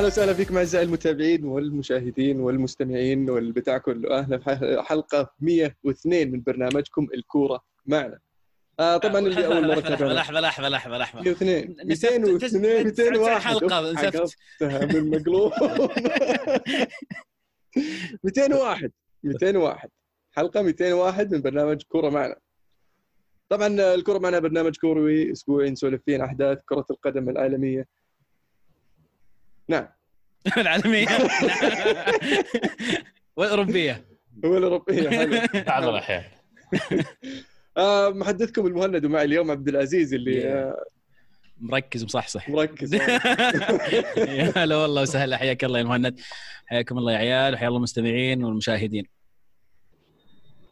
أهلا وسهلا فيكم أعزائي المتابعين والمشاهدين والمستمعين والبتاع كله. أهلا في حلقه 102 من برنامجكم الكورة معنا. آه طبعا اللي أول مرة لحظة لحظة لحظة لحظة لحظة. 102 202 201 حلقة نسفت من مقلوب 201 201 حلقة 201 من برنامج كورة معنا. طبعا الكورة معنا برنامج كروي اسبوعي نسولف فيه عن أحداث كرة القدم العالمية. نعم. العالمية. والأوروبية. والأوروبية بعض الأحيان. آه محدثكم المهند ومعي اليوم عبد العزيز اللي آه مركز ومصحصح مركز. يا هلا والله وسهلا حياك الله يا مهند. حياكم الله يا عيال وحيا الله المستمعين والمشاهدين.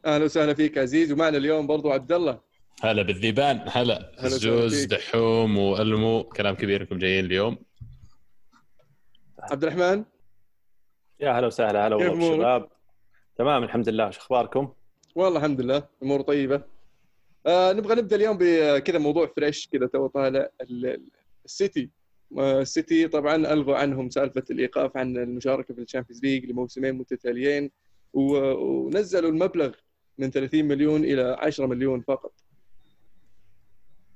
أهلا وسهلا فيك عزيز ومعنا اليوم برضو عبد الله. هلا بالذيبان هلا. جوز دحوم وألمو. كلام كبير أنكم جايين اليوم. عبد الرحمن؟ يا هلا وسهلا هلا والله بالشباب تمام الحمد لله. شو أخباركم؟ والله الحمد لله أمور طيبة. آه نبغى نبدأ اليوم بكذا موضوع fresh كذا تو طالع السيتي. السيتي طبعا ألغوا عنهم سالفة الإيقاف عن المشاركة في ال Champions League لموسمين متتاليين ونزلوا المبلغ من 30 مليون إلى 10 مليون فقط.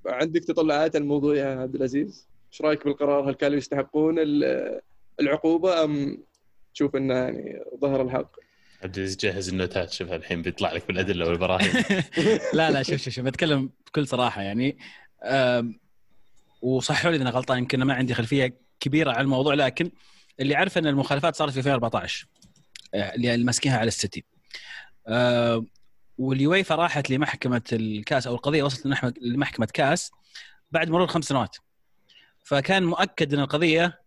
عندك تطلعات الموضوع يا عبد العزيز؟ إيش رأيك بالقرار؟ هل كانوا يستحقون العقوبة أم تشوف إنه يعني ظهر الحق؟ عبد العزيز جهز النوتات شوف الحين بيطلع لك بالأدلة والبراهين. لا لا شوف شوف شوف بتكلم بكل صراحة يعني وصحوا لي إذا غلطان يمكن ما عندي خلفية كبيرة عن الموضوع لكن اللي عارف إن المخالفات صارت في 2014 اللي ماسكينها على السيتي. أه واليويفا راحت لمحكمة الكاس أو القضية وصلت لمحكمة كاس بعد مرور خمس سنوات. فكان مؤكد إن القضية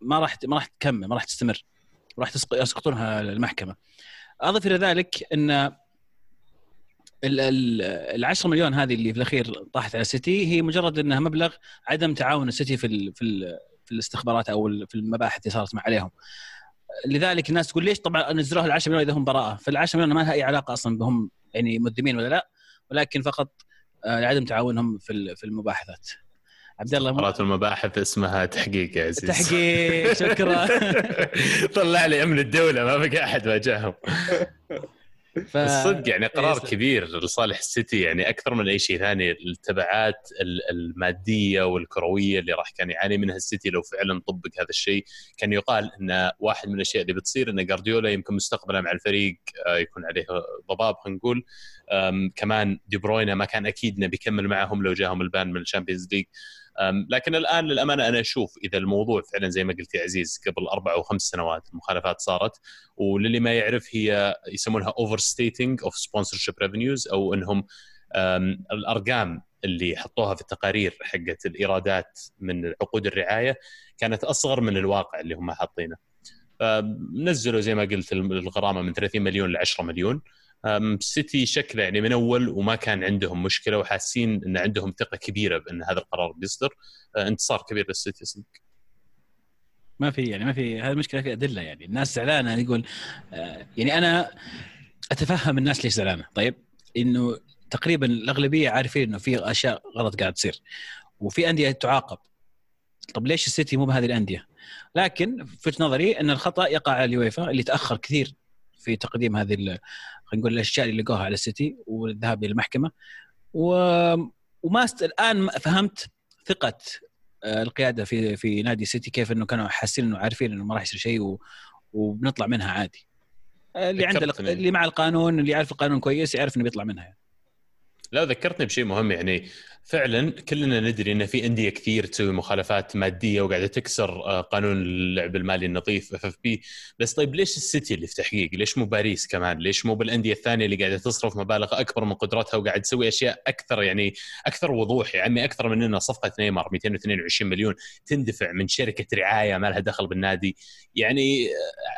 ما راح ما راح تكمل ما راح تستمر. راح يسقطونها المحكمة. أضف إلى ذلك إن ال 10 مليون هذه اللي في الأخير طاحت على السيتي هي مجرد إنها مبلغ عدم تعاون السيتي في ال في ال في الاستخبارات أو في المباحث اللي صارت مع عليهم. لذلك الناس تقول ليش؟ طبعا نزلوها ال 10 مليون إذا هم براءة. فال 10 مليون ما لها أي علاقة أصلا بهم يعني مذنبين ولا لا ولكن فقط لعدم تعاونهم في في المباحثات. عبد الله قرات المباحث اسمها تحقيق يا عزيز تحقيق شكرا. طلع لي أمن الدولة ما بقى أحد واجههم. ف... الصدق يعني قرار كبير لصالح السيتي يعني أكثر من أي شيء ثاني التبعات المادية والكروية اللي راح كان يعاني منها السيتي لو فعلا طبق هذا الشيء. كان يقال إن واحد من الأشياء اللي بتصير إن جارديولا يمكن مستقبلا مع الفريق يكون عليه ضباب خلينا نقول. كمان دي بروينا ما كان أكيد إنه بيكمل معهم لو جاهم الـ ban من الـ Champions League. لكن الآن للأمانة أنا أشوف إذا الموضوع فعلا زي ما قلت يا عزيز قبل أربع أو خمس سنوات المخالفات صارت وللي ما يعرف هي يسمونها overstating of sponsorship revenues أو إنهم الأرقام اللي حطوها في التقارير حقت الإيرادات من عقود الرعاية كانت أصغر من الواقع اللي هم حاطينه. نزلوا زي ما قلت الغرامة من 30 مليون ل 10 مليون سيتي شكله يعني من أول وما كان عندهم مشكلة وحاسين إن عندهم ثقة كبيرة بأن هذا القرار بيصدر. انتصار كبير للسيتي صدق ما في يعني ما في هذه المشكلة في أدلة يعني. الناس زعلانة يقول يعني أنا أتفهم الناس ليش زعلانة. طيب إنه تقريبا الأغلبية عارفين إنه في أشياء غلط قاعد تصير وفي أندية تعاقب طب ليش السيتي مو بهذه الأندية؟ لكن في نظري إن الخطأ يقع على اليويفا اللي تأخر كثير في تقديم هذه خلينا نقول الأشياء اللي لقوها على السيتي والذهاب للمحكمه و... وما است... الآن فهمت ثقة القيادة في في نادي سيتي كيف إنه كانوا حاسين إنه عارفين إنه ما راح يصير شيء و... وبنطلع منها عادي. اللي عنده اللي مع القانون اللي يعرف القانون كويس يعرف إنه بيطلع منها يعني. لا ذكرتني بشيء مهم يعني فعلا كلنا ندري إن في أندية كثير تسوي مخالفات مادية وقاعدة تكسر قانون اللعب المالي النظيف FFP بس طيب ليش السيتي اللي في تحقيق؟ ليش مو باريس كمان؟ ليش مو بالأندية الثانية اللي قاعدة تصرف مبالغ أكبر من قدرتها وقاعد تسوي أشياء أكثر يعني أكثر وضوح يا عمي أكثر مننا صفقة نيمار 222 مليون تندفع من شركة رعاية ما لها دخل بالنادي يعني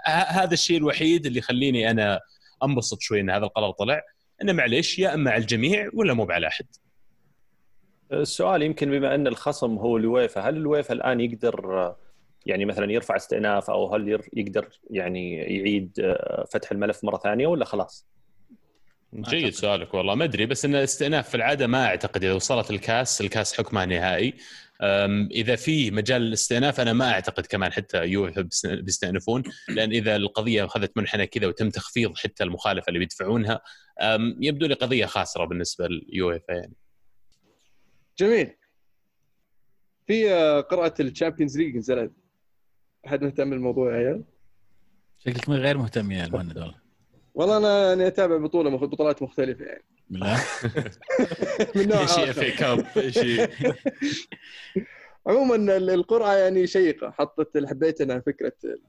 هذا الشيء الوحيد اللي يخليني أنا أنبسط شوي إن هذا القرار طلع إنه معليش يا إما على الجميع ولا مو على أحد. السؤال يمكن بما أن الخصم هو الويفا، هل الويفا الآن يقدر يعني مثلا يرفع استئناف أو هل يقدر يعني يعيد فتح الملف مرة ثانية ولا خلاص؟ جيد أعتقد. سؤالك والله. ما أدري بس إن الاستئناف في العادة ما أعتقد. إذا وصلت الكاس الكاس حكمها نهائي. إذا في مجال الاستئناف أنا ما أعتقد كمان حتى يويفا بيست- بيستأنفون لأن إذا القضية أخذت منحنى كذا وتم تخفيض حتى المخالفة اللي بيدفعونها يبدو لي قضية خاسرة بالنسبة ليويفا يعني. جميل. في آه، قرعه الـ Champions League نزلت أحد مهتم بالموضوع يا عيال؟ شكلك غير مهتم يا المهند والله. والله أنا أنا أتابع بطولة مخ- بطولات مختلفة يعني. بالله؟ من نوع إيش هي آخر. في كاب؟ إيش هي؟ عموما ال- القرعة يعني شيقة. حطت حبيت أنا فكرة ال-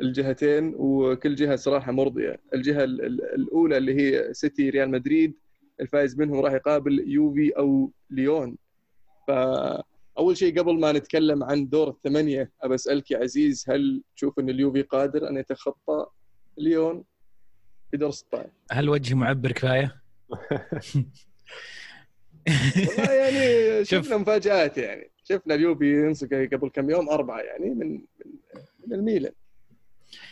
الجهتين وكل جهة صراحة مرضية. الجهة ال- ال- الأولى اللي هي سيتي ريال مدريد الفائز منهم راح يقابل يوفي أو ليون. فاول شيء قبل ما نتكلم عن دور الثمانية أبى أسألك يا عزيز هل تشوف إن اليوفي قادر أن يتخطى ليون في دور 16 هل وجهي معبر كفاية؟ والله يعني. شفنا مفاجآت يعني. شفنا اليوفي ينسق قبل كم يوم أربعة يعني من من, الميلان.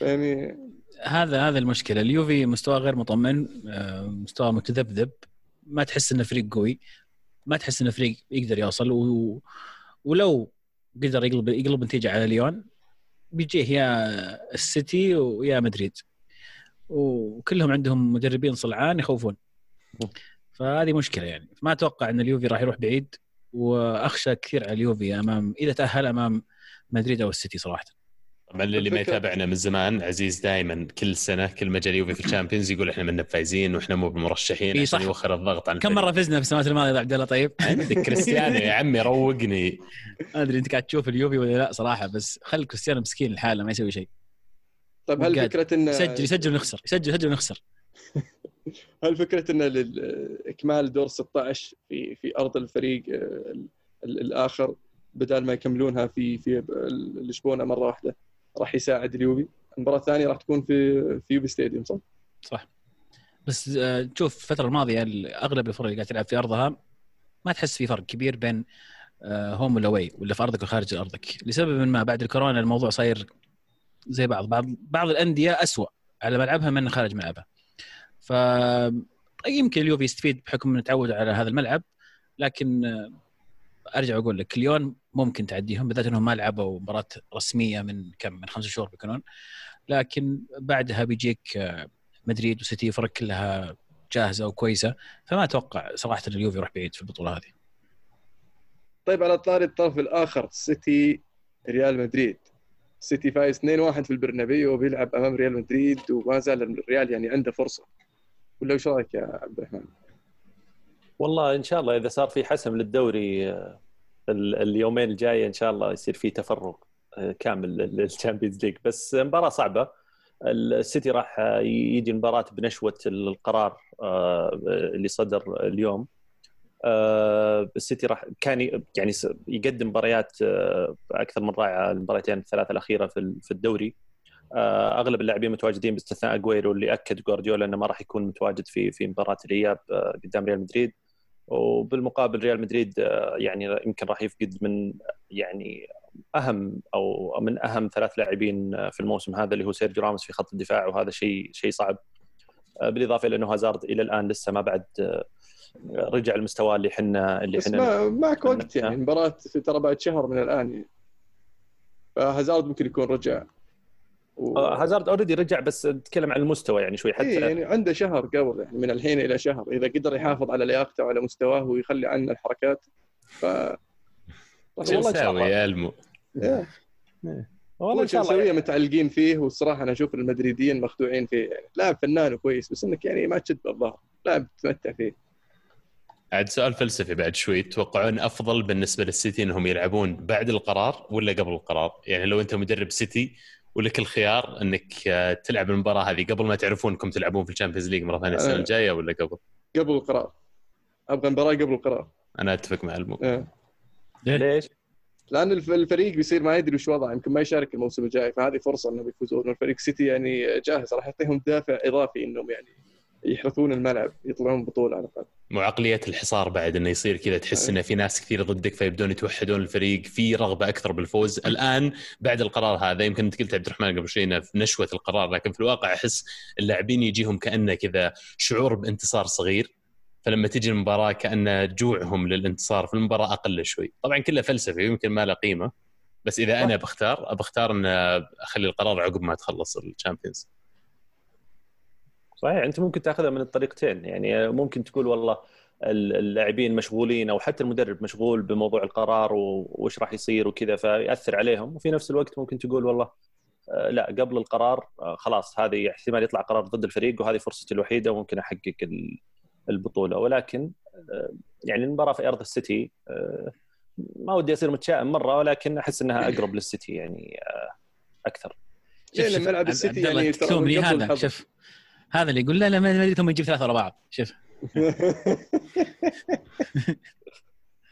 يعني هذا هذا المشكلة. اليوفي مستوى غير مطمن آه، مستوى متذبذب. ما تحس إنه فريق قوي ما تحس إنه فريق يقدر يوصل. و... ولو قدر يقلب يقلب نتيجة على ليون بيجيه يا السيتي ويا مدريد. وكلهم عندهم مدربين صلعان يخوفون. فهذه مشكلة يعني. ما أتوقع إن اليوفي راح يروح بعيد. وأخشى كثير على اليوفي أمام إذا تأهل أمام مدريد أو السيتي صراحة. طبعا اللي ما يتابعنا من زمان عزيز دائما كل سنة كل ما جاء اليوفي في الـ Champions يقول إحنا منا فايزين وإحنا مو بمرشحين إي عشان صح. يوخر الضغط عن كم مرة فزنا في السنوات الماضية يا عبد الله؟ طيب؟ عندك كريستيانو يا عمي روقني. ما أدري أنت قاعد تشوف اليوفي ولا لا صراحة بس خل كريستيانو مسكين لحاله ما يسوي شيء. طيب هل فكرة إن يسجل يسجل ونخسر يسجل يسجل ونخسر. هل فكرة إن لل- إكمال دور 16 في في أرض الفريق آه، ال- ال- الآخر بدل ما يكملونها في في لشبونه مرة واحدة؟ راح يساعد اليوفي. المباراة الثانية راح تكون في في يوفي ستاديوم صح؟ صح. بس آه، تشوف الفترة الماضية أغلب الفرق اللي قاعد تلعب في أرضها ما تحس في فرق كبير بين آه، هوم ولا واي ولا في أرضك وخارج أرضك. لسبب ما بعد الكورونا الموضوع صاير زي بعض. بعض بعض الأندية أسوأ على ملعبها من خارج ملعبها. ف يمكن اليوفي يستفيد بحكم إنه تعود على هذا الملعب لكن آه، ارجع أقول لك ليون ممكن تعديهم بالذات انهم ما لعبوا مباراة رسمية من كم من خمسة شهور بيكونون. لكن بعدها بيجيك آه، مدريد وسيتي فرق كلها جاهزة وكويسة. فما أتوقع صراحة اليوفي يروح بعيد في البطولة هذه. طيب على طاري الطرف الآخر سيتي ريال مدريد. سيتي فايز 2-1 في البرنابيو وبيلعب أمام ريال مدريد وما زال الريال يعني عنده فرصة. ولا إيش رأيك يا عبد الرحمن؟ والله إن شاء الله إذا صار في حسم للدوري آه، ال- اليومين الجاية إن شاء الله يصير في تفرق آه، كامل للـ Champions League. بس مباراة صعبة. السيتي راح آه، يجي المباراه بنشوة القرار اللي صدر اليوم. السيتي راح كان يعني يقدم مباريات أكثر من رائعة المباراتين الثلاثة الأخيرة في ال- في الدوري. أغلب اللاعبين متواجدين باستثناء اجويرو اللي أكد جوارديولا إنه ما راح يكون متواجد في في مباراة الإياب قدام ريال مدريد. وبالمقابل ريال مدريد آه، يعني يمكن راح يفقد من يعني أهم أو من أهم ثلاث لاعبين آه، في الموسم هذا اللي هو سيرجيو راموس في خط الدفاع وهذا شيء شيء صعب آه، بالإضافة إلى إنه هازارد إلى الآن لسه ما بعد رجع المستوى اللي إحنا اللي ما معك وقت يعني. المباراه ترى بعد شهر من الآن فهازارد ممكن يكون رجع و... آه، هازارد already رجع بس نتكلم عن المستوى يعني شوي حتى إيه يعني عنده شهر قبل يعني من الحين إلى شهر إذا قدر يحافظ على لياقته وعلى مستواه ويخلي عنه الحركات ف شو والله الله. يا إلمو إيه. والله إن شاء الله مسويه يعني. متعلقين فيه والصراحة أنا أشوف المدريديين مخدوعين فيه يعني لاعب فنان وكويس بس إنك يعني ما تشد بالظهر لاعب تتمتع فيه عاد سؤال فلسفي بعد شوي تتوقعون أفضل بالنسبة للسيتي إنهم يلعبون بعد القرار ولا قبل القرار؟ يعني لو أنت مدرب سيتي ولك الخيار انك آه، تلعب المباراة هذه قبل ما تعرفون انكم تلعبون في الشامبيونز ليج مرة ثانية السنة آه. الجاية ولا قبل؟ قبل القرار أبغى مباراه قبل القرار أنا أتفق مع المو إيه. ليش؟ لأن الف- الفريق بيصير ما يدري وش وضعه يمكن ما يشارك الموسم الجاي فهذه فرصة إنهم يفوزون والفريق سيتي يعني جاهز راح يعطيهم دافع إضافي إنهم يعني يحرثون الملعب يطلعون بطولة على الأقل. وعقليه الحصار بعد إنه يصير كذا تحس إنه في ناس كثير ضدك فيبدون يتوحدون الفريق في رغبة أكثر بالفوز. الآن بعد القرار هذا يمكن أنت قلت عبد الرحمن قبل شوي في نشوة القرار لكن في الواقع أحس اللاعبين يجيهم كأنه كذا شعور بانتصار صغير. فلما تجي المباراة كأن جوعهم للانتصار في المباراة أقل شوي. طبعا كلها فلسفه يمكن ما له قيمة. بس إذا أنا بختار بختار إن أخلي القرار عقب ما تخلص الشامبيونز صحيح أنت ممكن تأخذها من الطريقتين. يعني ممكن تقول والله اللاعبين مشغولين أو حتى المدرب مشغول بموضوع القرار وإيش راح يصير وكذا فيأثر عليهم. وفي نفس الوقت ممكن تقول والله آه، لا قبل القرار آه، خلاص هذه احتمال يطلع قرار ضد الفريق وهذه فرصتي الوحيدة وممكن أحقق البطولة. ولكن آه، يعني المباراة في أرض السيتي ما ودي أصير متشائم مرة ولكن أحس إنها أقرب للسيتي يعني أكثر. شوف ملعب السيتي يعني ترى هذا شوف هذا اللي يقول لا لا ما أدري ثم يجيب ثلاثة ورا بعض. شوف.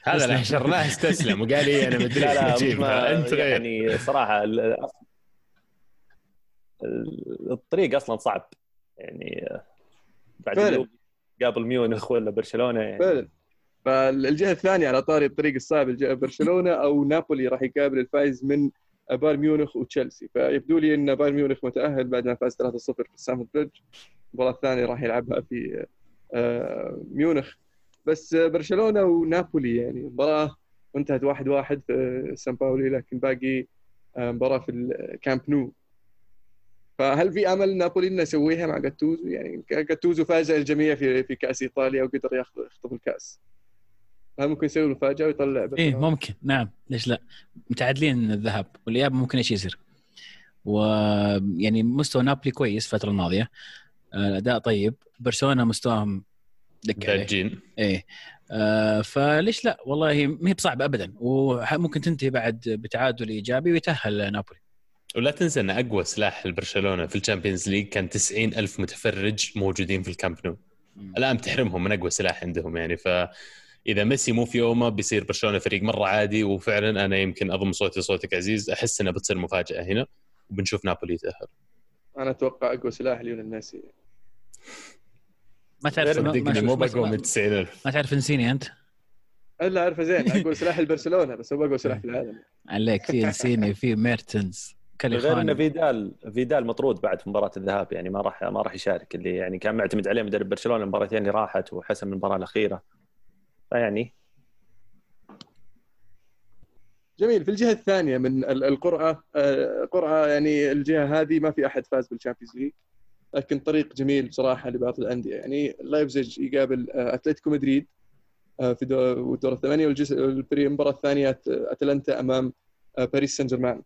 هذا اللي حشرناه استسلم. وقال لي أنا مدري لا لا أنت يعني صراحة الطريق أصلا صعب. يعني بعد قابل ميونخ ولا برشلونة يعني. فعلا. فالجهة الثانية على طاري الطريق الصعب برشلونة أو نابولي راح يقابل الفايز من بايرن ميونخ وتشيلسي. فيبدو لي إن بايرن ميونخ متأهل بعد ما فاز 3-0 في ستامفورد بريدج. المباراة الثانية راح يلعبها في آه، ميونخ. بس برشلونة ونابولي يعني مباراة انتهت 1-1 واحد واحد في سان باولي لكن باقي آه، مباراة في الكامب نو. فهل في أمل نابولي إنه يسويها مع جاتوزو؟ يعني جاتوزو فاجأ الجميع في في كأس إيطاليا وقدر ياخذ يخطف الكأس. هل ممكن يسوي مفاجأة ويطلع إيه ممكن. نعم. ليش لا؟ متعادلين الذهب والإياب ممكن إيش يصير؟ ويعني مستوى نابولي كويس الفترة الماضية. الأداء طيب. برشلونة مستواهم داجين إيه. آه فليش لا؟ والله ما هي بصعبة ابدا. وممكن تنتهي بعد بتعادل إيجابي ويتأهل نابولي. ولا تنسى إن أقوى سلاح لبرشلونه في الـ Champions League كان 90 ألف متفرج موجودين في الكامب نو. الآن تحرمهم من أقوى سلاح عندهم يعني. ف إذا ميسي مو في يومه بيصير برشلونة فريق مرة عادي وفعلا أنا يمكن أضم صوتي صوتك عزيز أحس انها بتصير مفاجأة هنا وبنشوف نابولي يتأهل. أنا أتوقع أقوى سلاح ليونيل ميسي. ما تعرف مو بقوي من 90000 ما تعرف ميسي أنت؟ إلا أعرفه زين أقول سلاح البرشلونه بس هو أقوى سلاح في العالم. عليك في إنسيني في ميرتنز. غير ان فيدال فيدال مطرود بعد في مباراة الذهاب يعني ما راح ما راح يشارك اللي يعني كان معتمد عليه مدرب برشلونة المباراتين اللي راحت وحسم المباراة الأخيرة. فيعني جميل في الجهة الثانية من القرعة آه، قرعة يعني الجهة هذه ما في أحد فاز بال Champions League لكن طريق جميل بصراحه لبعض الأندية. يعني لايبزيج يقابل آه، أتلتيكو مدريد آه، في دور الثمانية والجزء المباراة الثانية أتلانتا أمام باريس سان جيرمان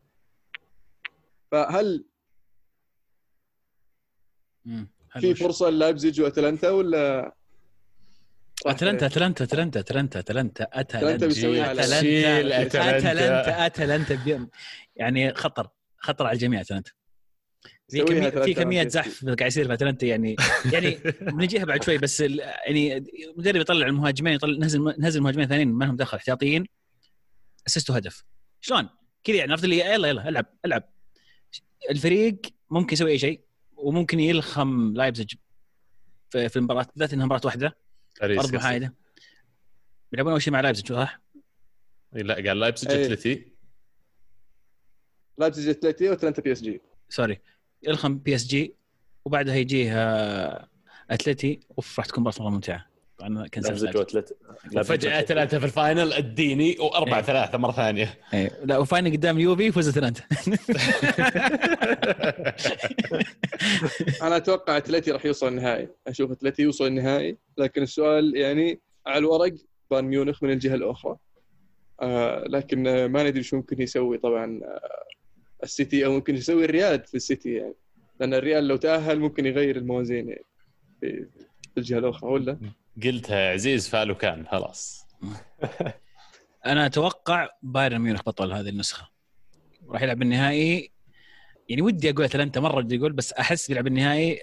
فهل في فرصة للايبزيج وأتلانتا ولا أتلانتا أتلانتا أتلانتا أتلانتا أتلانتا أتلانتا أتلانتا أتلانتا أتلانتا. يعني خطر خطر على الجميع أتلانتا. في كمية في كمية زحف قاعد يصير في أتلانتا يعني يعني بنجيها بعد شوي بس يعني المدرب يطلع المهاجمين يطلع نزل نزل المهاجمين الثانيين ما لهم دخل احتياطيين اسست هدف شلون؟ كذا يعني عرفت اللي يلا يلا ألعب ألعب. الفريق ممكن يسوي أي شيء وممكن يلخم لايبزج في المباراة بالذات إنها مباراة واحدة. ارض محايده بيلعبون أول شيء مع لايبزج صح؟ لا قال لايبزج اتلتي لايبزج اتلتي واتلانتا بي إس جي. sorry. يلخم بي إس جي وبعدها يجيه اتلتي أوف راح تكون مباراه ممتعة. أنا كنت فجأة ثلاثة في ال final أديني وأربعة إيه. ثلاثة مرة ثانية. إيه. لا و final قدام اليوفي فزت انت أنا أتوقع أتلتي راح يوصل النهائي. أشوف أتلتي يوصل النهائي لكن السؤال يعني على الورق بايرن ميونخ من الجهة الأخرى. آه لكن ما ندري شو ممكن يسوي. طبعا آه السيتي أو ممكن يسوي الريال في السيتي يعني. لأن الريال لو تأهل ممكن يغير الموازين يعني في الجهة الأخرى ولا؟ قلتها يا عزيز فعله كان خلاص. أنا أتوقع بايرن ميونخ بطل هذه النسخة. راح يلعب النهائي يعني ودي أقول أتلانتا مرة ودي أقول بس أحس بيلعب النهائي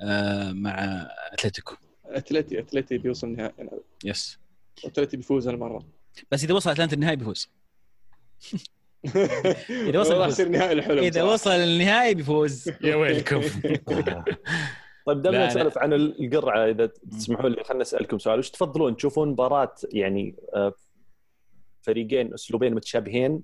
آه مع أتلتيكو. اتلتي أتلتي بيوصل النهائي. يس أتلتي بيفوز هالمره بس إذا وصل أتلانتا النهائي بيفوز. إذا وصل يصير نهائي الحلم إذا وصل النهائي بيفوز. يا ويلكم. طيب دامنا لا، نسولف عن القرعة إذا تسمحوا لي خلينا اسالكم سؤال. وش تفضلون تشوفون مباراة يعني آه، فريقين أسلوبين متشابهين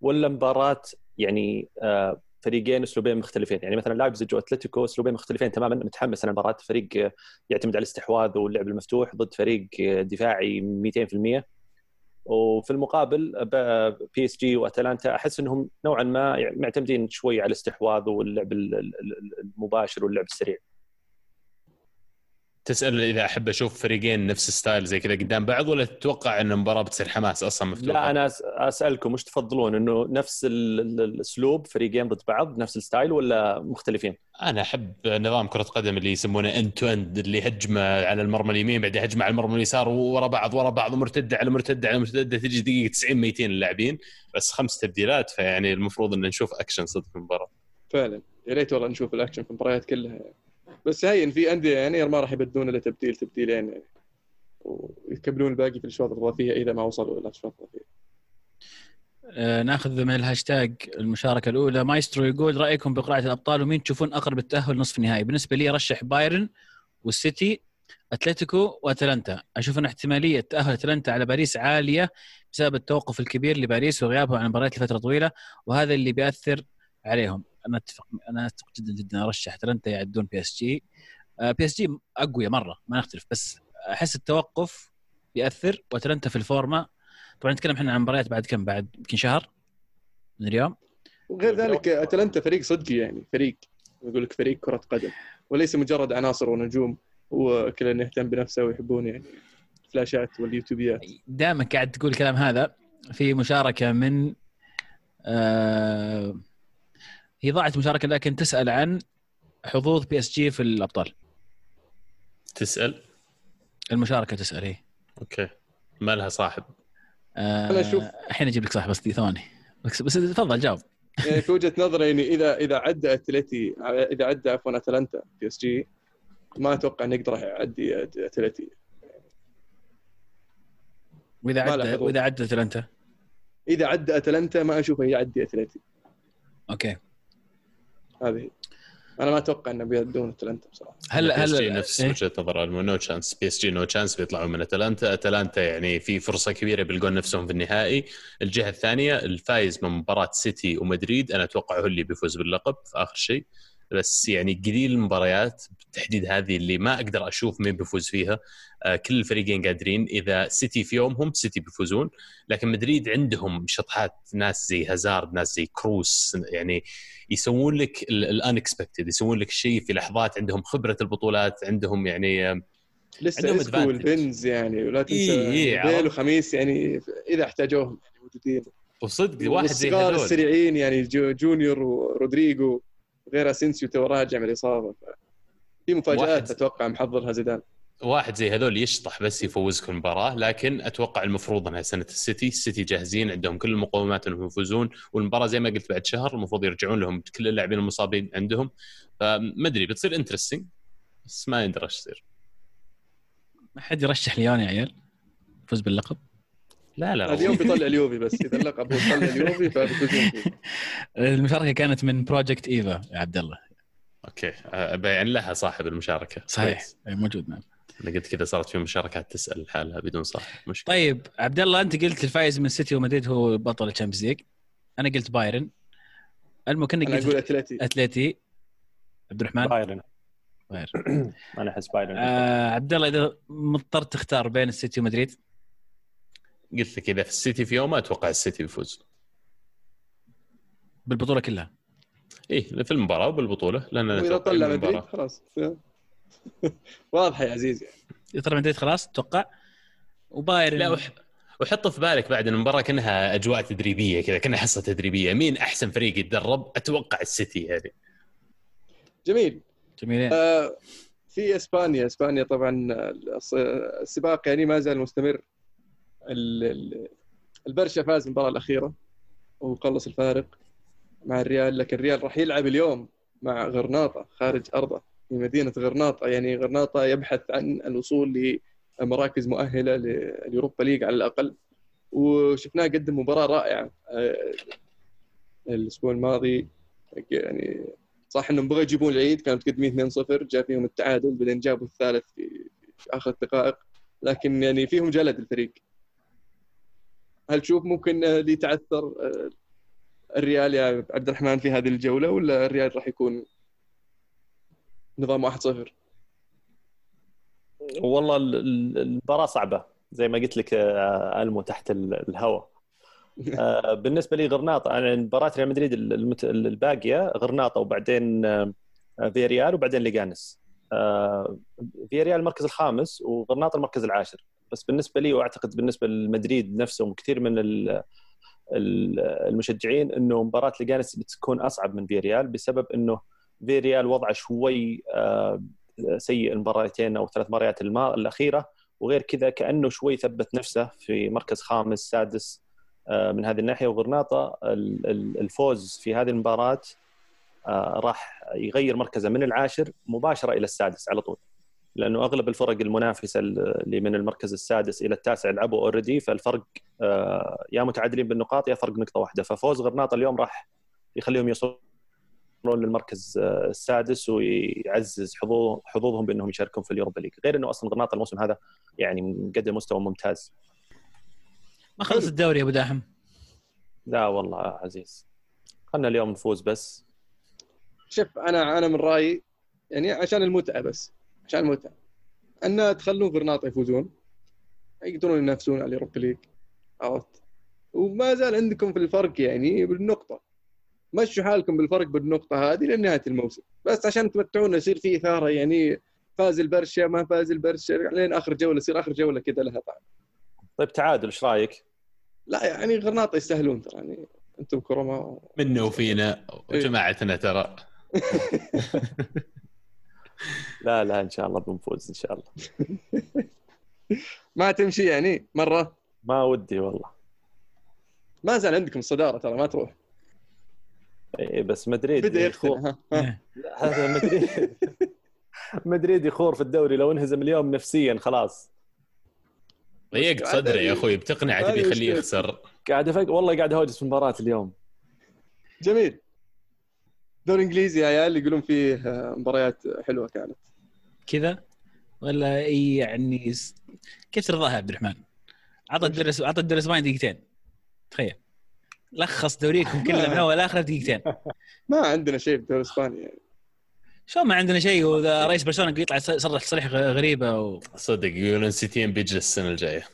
ولا مباراة يعني آه، فريقين أسلوبين مختلفين؟ يعني مثلا لايبزيج واتلتيكو أسلوبين مختلفين تماما متحمس على مباراة فريق آه، يعتمد على الاستحواذ واللعب المفتوح ضد فريق دفاعي 200% وفي المقابل بي اس جي وأتلانتا أحس إنهم نوعا ما يعني معتمدين شوي على الاستحواذ واللعب ال- ال- ال- المباشر واللعب السريع. تسأل إذا أحب أشوف فريقين نفس style زي كذا قدام بعض ولا تتوقع إن المباراة بتصير حماس أصلا مفتوحة؟ لا أنا أسألكم وش تفضلون إنه نفس ال- ال- الأسلوب فريقين ضد بعض نفس ال style ولا مختلفين؟ أنا أحب نظام كرة قدم اللي يسمونه end to end اللي هجمه على المرمى اليمين بعدين هجمه على المرمى اليسار ورا بعض ورا بعض ومرتده على مرتدة على مرتدة تجي دقيقة 90 200 اللاعبين بس خمس تبديلات فيعني المفروض إن نشوف أكشن صدق في المباراة فعلا يا ريت والله نشوف الأكشن في المباريات كلها يعني. بس هين في أندية يعني ما راح يبدون إلا تبديل تبديلين يعني. ويكملون الباقي في الأشواط الإضافية إذا ما وصلوا إلى الأشواط الإضافية. آه، ناخذ من الهاشتاج المشاركة الأولى. مايسترو يقول رأيكم بقرعة الأبطال ومين تشوفون أقرب التاهل نصف النهائي؟ بالنسبة لي رشح بايرن والسيتي أتلتيكو وأتلانتا. أشوف أن احتمالية تأهل أتلانتا على باريس عالية بسبب التوقف الكبير لباريس وغيابهم عن المباريات لفترة طويلة وهذا اللي بيأثر عليهم. أنا أتفق أنا أتفق جدا جدا. أرشح اتلانتا يعدون بي اس جي بي اس جي أقوياء مرة ما نختلف. بس أحس التوقف بياثر واتلانتا في الفورمة. طبعا نتكلم إحنا عن مباريات بعد كم؟ بعد يمكن شهر من اليوم. وغير ذلك أتلانتا فريق صدقي يعني فريق يقول لك فريق كرة قدم وليس مجرد عناصر ونجوم هو كلنا يهتم بنفسه ويحبون يعني الفلاشات واليوتيوبيات. دائما قاعد تقول الكلام هذا في مشاركة من آه هي ضاعت مشاركة لكن تسأل عن حظوظ بي اس جي في الأبطال. تسأل؟ المشاركة تسأل هي okay. ما لها صاحب. آه أنا أشوف- الحين أجيب لك صح بس ثواني. بس, بس تفضل جاوب. يعني في وجهة نظري يعني اذا إذا عدى أتلتي إذا عدى عفوا أتلانتا بي اس جي ما أتوقع انه يقدر يعدي أتلتي. وإذا عدى. وإذا عدى أتلانتا؟ إذا عدى أتلانتا ما أشوفه يعدي أتلتي. okay. هذه. أنا ما أتوقع إنه بيعدون أتلانتا بصراحة. هل هل نفس إيه؟ وجهة نظر no chance بي إس جي no chance بيطلعوا من أتلانتا. أتلانتا يعني في فرصة كبيرة بيلقون نفسهم في النهائي. الجهة الثانية الفايز من مباراة سيتي ومدريد. أنا أتوقع هو اللي بيفوز باللقب في آخر شيء. بس يعني قليل المباريات بالتحديد هذه اللي ما أقدر أشوف مين بيفوز فيها. آه، كل الفريقين قادرين. إذا سيتي في يومهم سيتي بيفوزون. لكن مدريد عندهم شطحات ناس زي هازارد ناس زي كروس يعني يسوون لك ال unexpected يسوون لك شيء في لحظات عندهم خبرة البطولات عندهم يعني آه، لسه عندهم اسكو. والبنز يعني ولا تنسى إيه، إيه،. وخميس يعني إذا احتاجوهم يعني موجودين. وصدق واحد زي هذول. السريعين يعني جونيور ورودريجو غير أسينسيو تو راجع من الإصابة. ف- في مفاجآت واحد- أتوقع محضرها زيدان. واحد زي هذول يشطح بس يفوزك المباراة لكن أتوقع المفروض إنها سنة السيتي السيتي جاهزين عندهم كل المقومات إنهم يفوزون والمباراة زي ما قلت بعد شهر المفروض يرجعون لهم كل اللاعبين المصابين عندهم. فما أدري بتصير interesting بس ما يندرى إيش يصير. ما حد يرشح ليون يا عيال فوز باللقب. لا لا اليوم بيطلع اليوفي بس إذا اللقب هو طلع اليوفي فيه. المشاركة كانت من Project Eva يا عبد الله. okay. أه، بيان لها صاحب المشاركة. صحيح. أي موجود نعم. أنا قلت كذا صارت في مشاركات تسأل لحالها بدون صاحب مشكلة. طيب عبد الله أنت قلت الفايز من سيتي ومدريد هو بطل ال Champions League. أنا قلت بايرن. المهم كنا أنا أقول قلت اتلتي اتلتي عبد الرحمن؟ بايرن. بايرن. أنا أحس بايرن. آه عبد الله إذا مضطر تختار بين السيتي ومدريد؟ قلت لك إذا في السيتي في يومه أتوقع السيتي بيفوز. بالبطولة كلها؟ إيه في المباراة وبالبطولة لأن أتوقع طلع مدريد خلاص واضحه يا عزيزي يا ترى مدريد خلاص تتوقع وبايرن؟ لا وح... وحط في بالك بعد إن المباراة كأنها أجواء تدريبية كذا كأنها حصة تدريبية. مين أحسن فريق يتدرب؟ أتوقع السيتي يعني. جميل. جميلين. آه، في إسبانيا إسبانيا طبعا الص- السباق يعني ما زال مستمر. البرشا فاز المباراة الأخيرة وقلص الفارق مع الريال لكن الريال راح يلعب اليوم مع غرناطة خارج أرضه في مدينة غرناطة. يعني غرناطة يبحث عن الوصول لمراكز مؤهلة لليوروبا ليج على الأقل. وشفناه قدم مباراة رائعة آه، الأسبوع الماضي. يعني صح إنهم بغوا يجيبون العيد كانوا متقدمين 2-0 جاء فيهم التعادل بعدين جابوا الثالث في آخر الدقائق لكن يعني فيهم جلد الفريق. هل تشوف ممكن آه، اللي يتعثر آه، الريال يا عبد الرحمن في هذه الجولة ولا الريال راح يكون نظام 1-0 والله ال- ال- المباراة صعبة زي ما قلت لك آه، ألمو تحت ال- الهواء. بالنسبة لي غرناطة أنا مباراة ريال مدريد الباقية غرناطة وبعدين فياريال وبعدين ليجانس. فياريال المركز الخامس وغرناطة المركز العاشر. بس بالنسبة لي وأعتقد بالنسبة لمدريد نفسهم كثير من ال- ال- المشجعين إنه مباراة ليجانس بتكون أصعب من فياريال بسبب إنه فياريال وضعه شوي آه، سيء المباراتين أو ثلاث مباريات الأخيرة وغير كذا كأنه شوي ثبت نفسه في مركز خامس سادس آه، من هذه الناحية. وغرناطه ال- ال- الفوز في هذه المباراة آه، راح يغير مركزه من العاشر مباشرة إلى السادس على طول. لأنه أغلب الفرق المنافسة اللي من المركز السادس إلى التاسع لعبوا already فالفرق آه، يا متعادلين بالنقاط يا فرق نقطة واحدة. ففوز غرناطة اليوم راح يخليهم يوصلون للمركز آه، السادس ويعزز حظوظ حظوظهم بأنهم يشاركون في ال Europa League. غير إنه أصلا غرناطة الموسم هذا يعني مقدم مستوى ممتاز. ما خلص الدوري يا أبو داحم. لا والله عزيز. خلنا اليوم نفوز بس. شوف أنا أنا من رأيي يعني عشان المتعة بس. عشان المتعه أن تخلون غرناطة يفوزون. يقدرون ينافسون على اليوروبا ليج. عرفت؟ وما زال عندكم في الفرق يعني بالنقطة. مشوا حالكم بالفرق بالنقطة هذه لنهاية الموسم. بس عشان تمتعونا يصير في إثارة يعني. فاز البرشا ما فاز البرشا. لين آخر جولة يصير آخر جولة كذا لها طعم. طيب تعادل إيش رأيك؟ لا يعني غرناطة يستاهلون ترى يعني. أنتم كرماء منا وفينا. وجماعتنا ترى. لا لا إن شاء الله بنفوز إن شاء الله. ما تمشي يعني؟ مرة؟ ما ودي والله. ما زال عندكم الصداره ترى ما تروح. إيه بس مدريد بدأ يخور. هذا مدريد. مدريد يخور في الدوري لو انهزم اليوم نفسيا خلاص. ضيقت صدره يا أخوي بتقنع تبي يخليه. يخسر. قاعد أفكر والله قاعد اهوجس في المباراه اليوم. جميل. دوري إنجليزي يا عيال يقولون فيه آه، مباريات حلوة كانت. كذا؟ ولا يعني كيف ترضاها يا عبد الرحمن؟ عطى الدرس عطى الدرس باين دقيقتين. تخيل. لخص دوريكم كله من أول لآخر دقيقتين. ما عندنا شيء في الدوري الاسباني يعني شو ما عندنا شيء؟ واذا رئيس برشلونة يطلع يصرح تصريح غريبة و... صدق يقولون سيتيين بيجلس السنة الجاية.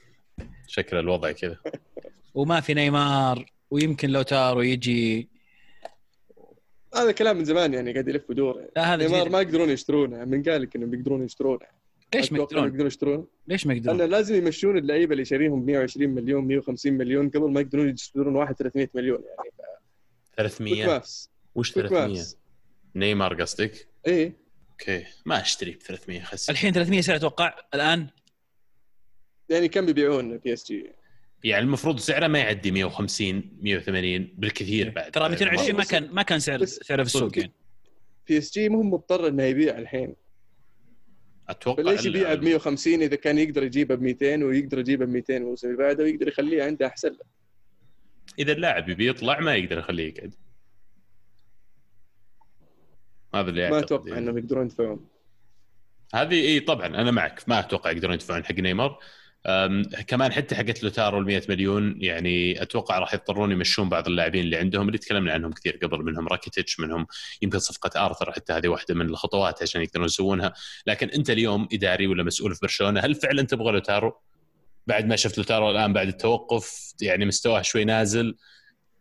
شكل الوضع كذا. وما في نيمار ويمكن لو تارو يجي هذا كلام من زمان يعني قاعد يلف ودور يعني. لا هذا نيمار. ما يقدرون يشترونه. من قال لك إنهم بيقدرون يشترونه. ليش ما يقدرون؟ يقدرون يشترون ليش ما يقدرون؟ لأن لازم يمشون اللعيبة اللي شاريهم ب 120 مليون 150 مليون قبل ما يقدرون يشترون واحد 300 مليون يعني. 300 ماكس وش كويك 300 ماكس نيمار قصدك؟ إيه. أوكي. ما أشتري ب 300 خس الحين 300 سعر أتوقع الآن؟ يعني كم بيبيعون بي إس جي؟ يعني المفروض سعره ما يعدي 150 180 بالكثير بعد. ترى 220 ما بس- كان ما كان سعر سعره في السوق يعني. بي إس جي مو مضطر إنه يبيع الحين. أتوقع فليش ال- يبيعه ب 150 إذا كان يقدر يجيبه ب 200 ويقدر يجيبه ب 200 الموسم اللي بعده ويقدر يخليه عنده أحسن له. إذا اللاعب يبي يطلع ما يقدر يخليه يقعد. هذا اللي ما أتوقع يعني. إنهم يقدرون يدفعون. هذه إي طبعا أنا معك ما أتوقع يقدرون يدفعون حق نيمار. كمان حتى حقت لوتارو ال 100 مليون يعني أتوقع راح يضطرون يمشون بعض اللاعبين اللي عندهم اللي تكلمنا عنهم كثير قبل منهم راكيتيتش منهم يمكن صفقة آرثر حتى هذه واحدة من الخطوات عشان يقدرون يسوونها. لكن أنت اليوم إداري ولا مسؤول في برشلونة هل فعلا تبغى لوتارو؟ بعد ما شفت لوتارو الآن بعد التوقف يعني مستواه شوي نازل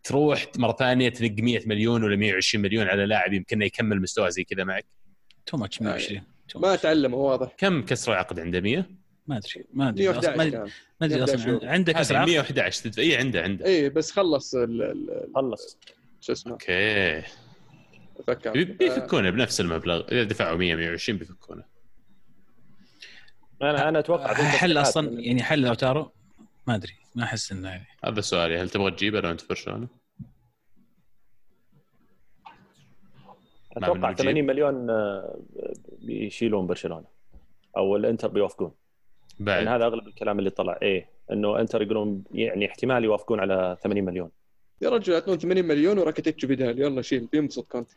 تروح مرة ثانية تنق 100 مليون ولا 120 مليون على لاعب يمكن يكمل مستوى زي كذا معك؟ تو ماتش 120 too ما much. تعلم واضح. كم كسروا عقد عنده؟ 100 ما أدري ما أدري أصلاً 111 ما أدري 111 أصلا هذه العالم 111 تدفع اي عنده عنده. إيه بس خلص ال- خلص. شو اسمه؟ أوكي. فكر بي- بيفكونه بنفس المبلغ إذا دفعوا 100 120 بيفكونه. أنا أنا أتوقع حل أصلا يعني حل لوتارو ما أدري ما أحس إنه يعني. هذا سؤالي هل تبغى تجيبه لو انت برشلونة؟ أتوقع منه 80 جيب. مليون آه، بيشيلون برشلونة أو الإنتر بيوافقون. بعد. يعني هذا أغلب الكلام اللي طلع. إيه إنه انتر يقولون يعني احتمال يوافقون على 80 مليون. يا رجل يعطون 80 مليون وراكيتيتش بدال يلا شيل بينبسط كونتي.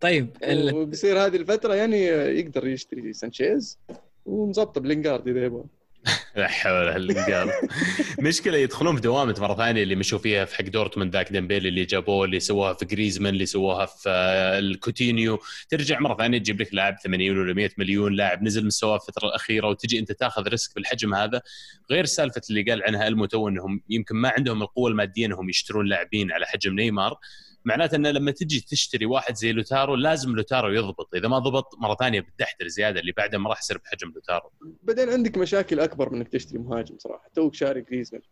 طيب ال... وبصير هذه الفترة يعني يقدر يشتري سانشيز ومظبطه بلينجارد إذا يبغى. لا حول ولا قوة مشكلة يدخلون في دوامة مرة ثانية اللي مشوا فيها في حق دورتموند ذاك ديمبيلي اللي جابوه اللي سووها في جريزمان اللي سووها في آه، الكوتينيو. ترجع مرة ثانية تجيب لك لاعب 80 ولا 100 مليون لاعب نزل مستواه في الفترة الأخيرة وتجي أنت تاخذ risk بالحجم هذا. غير سالفة اللي قال عنها المتو إنهم يمكن ما عندهم القوة المادية إنهم يشترون لاعبين على حجم نيمار. معناته إنه لما تجي تشتري واحد زي لوتارو لازم لوتارو يضبط. إذا ما ضبط مرة ثانية بتدحتر زيادة اللي بعده ما راح يصير بحجم لوتارو. بعدين عندك مشاكل أكبر من إنك تشتري مهاجم صراحة. توك شاري جريزمان.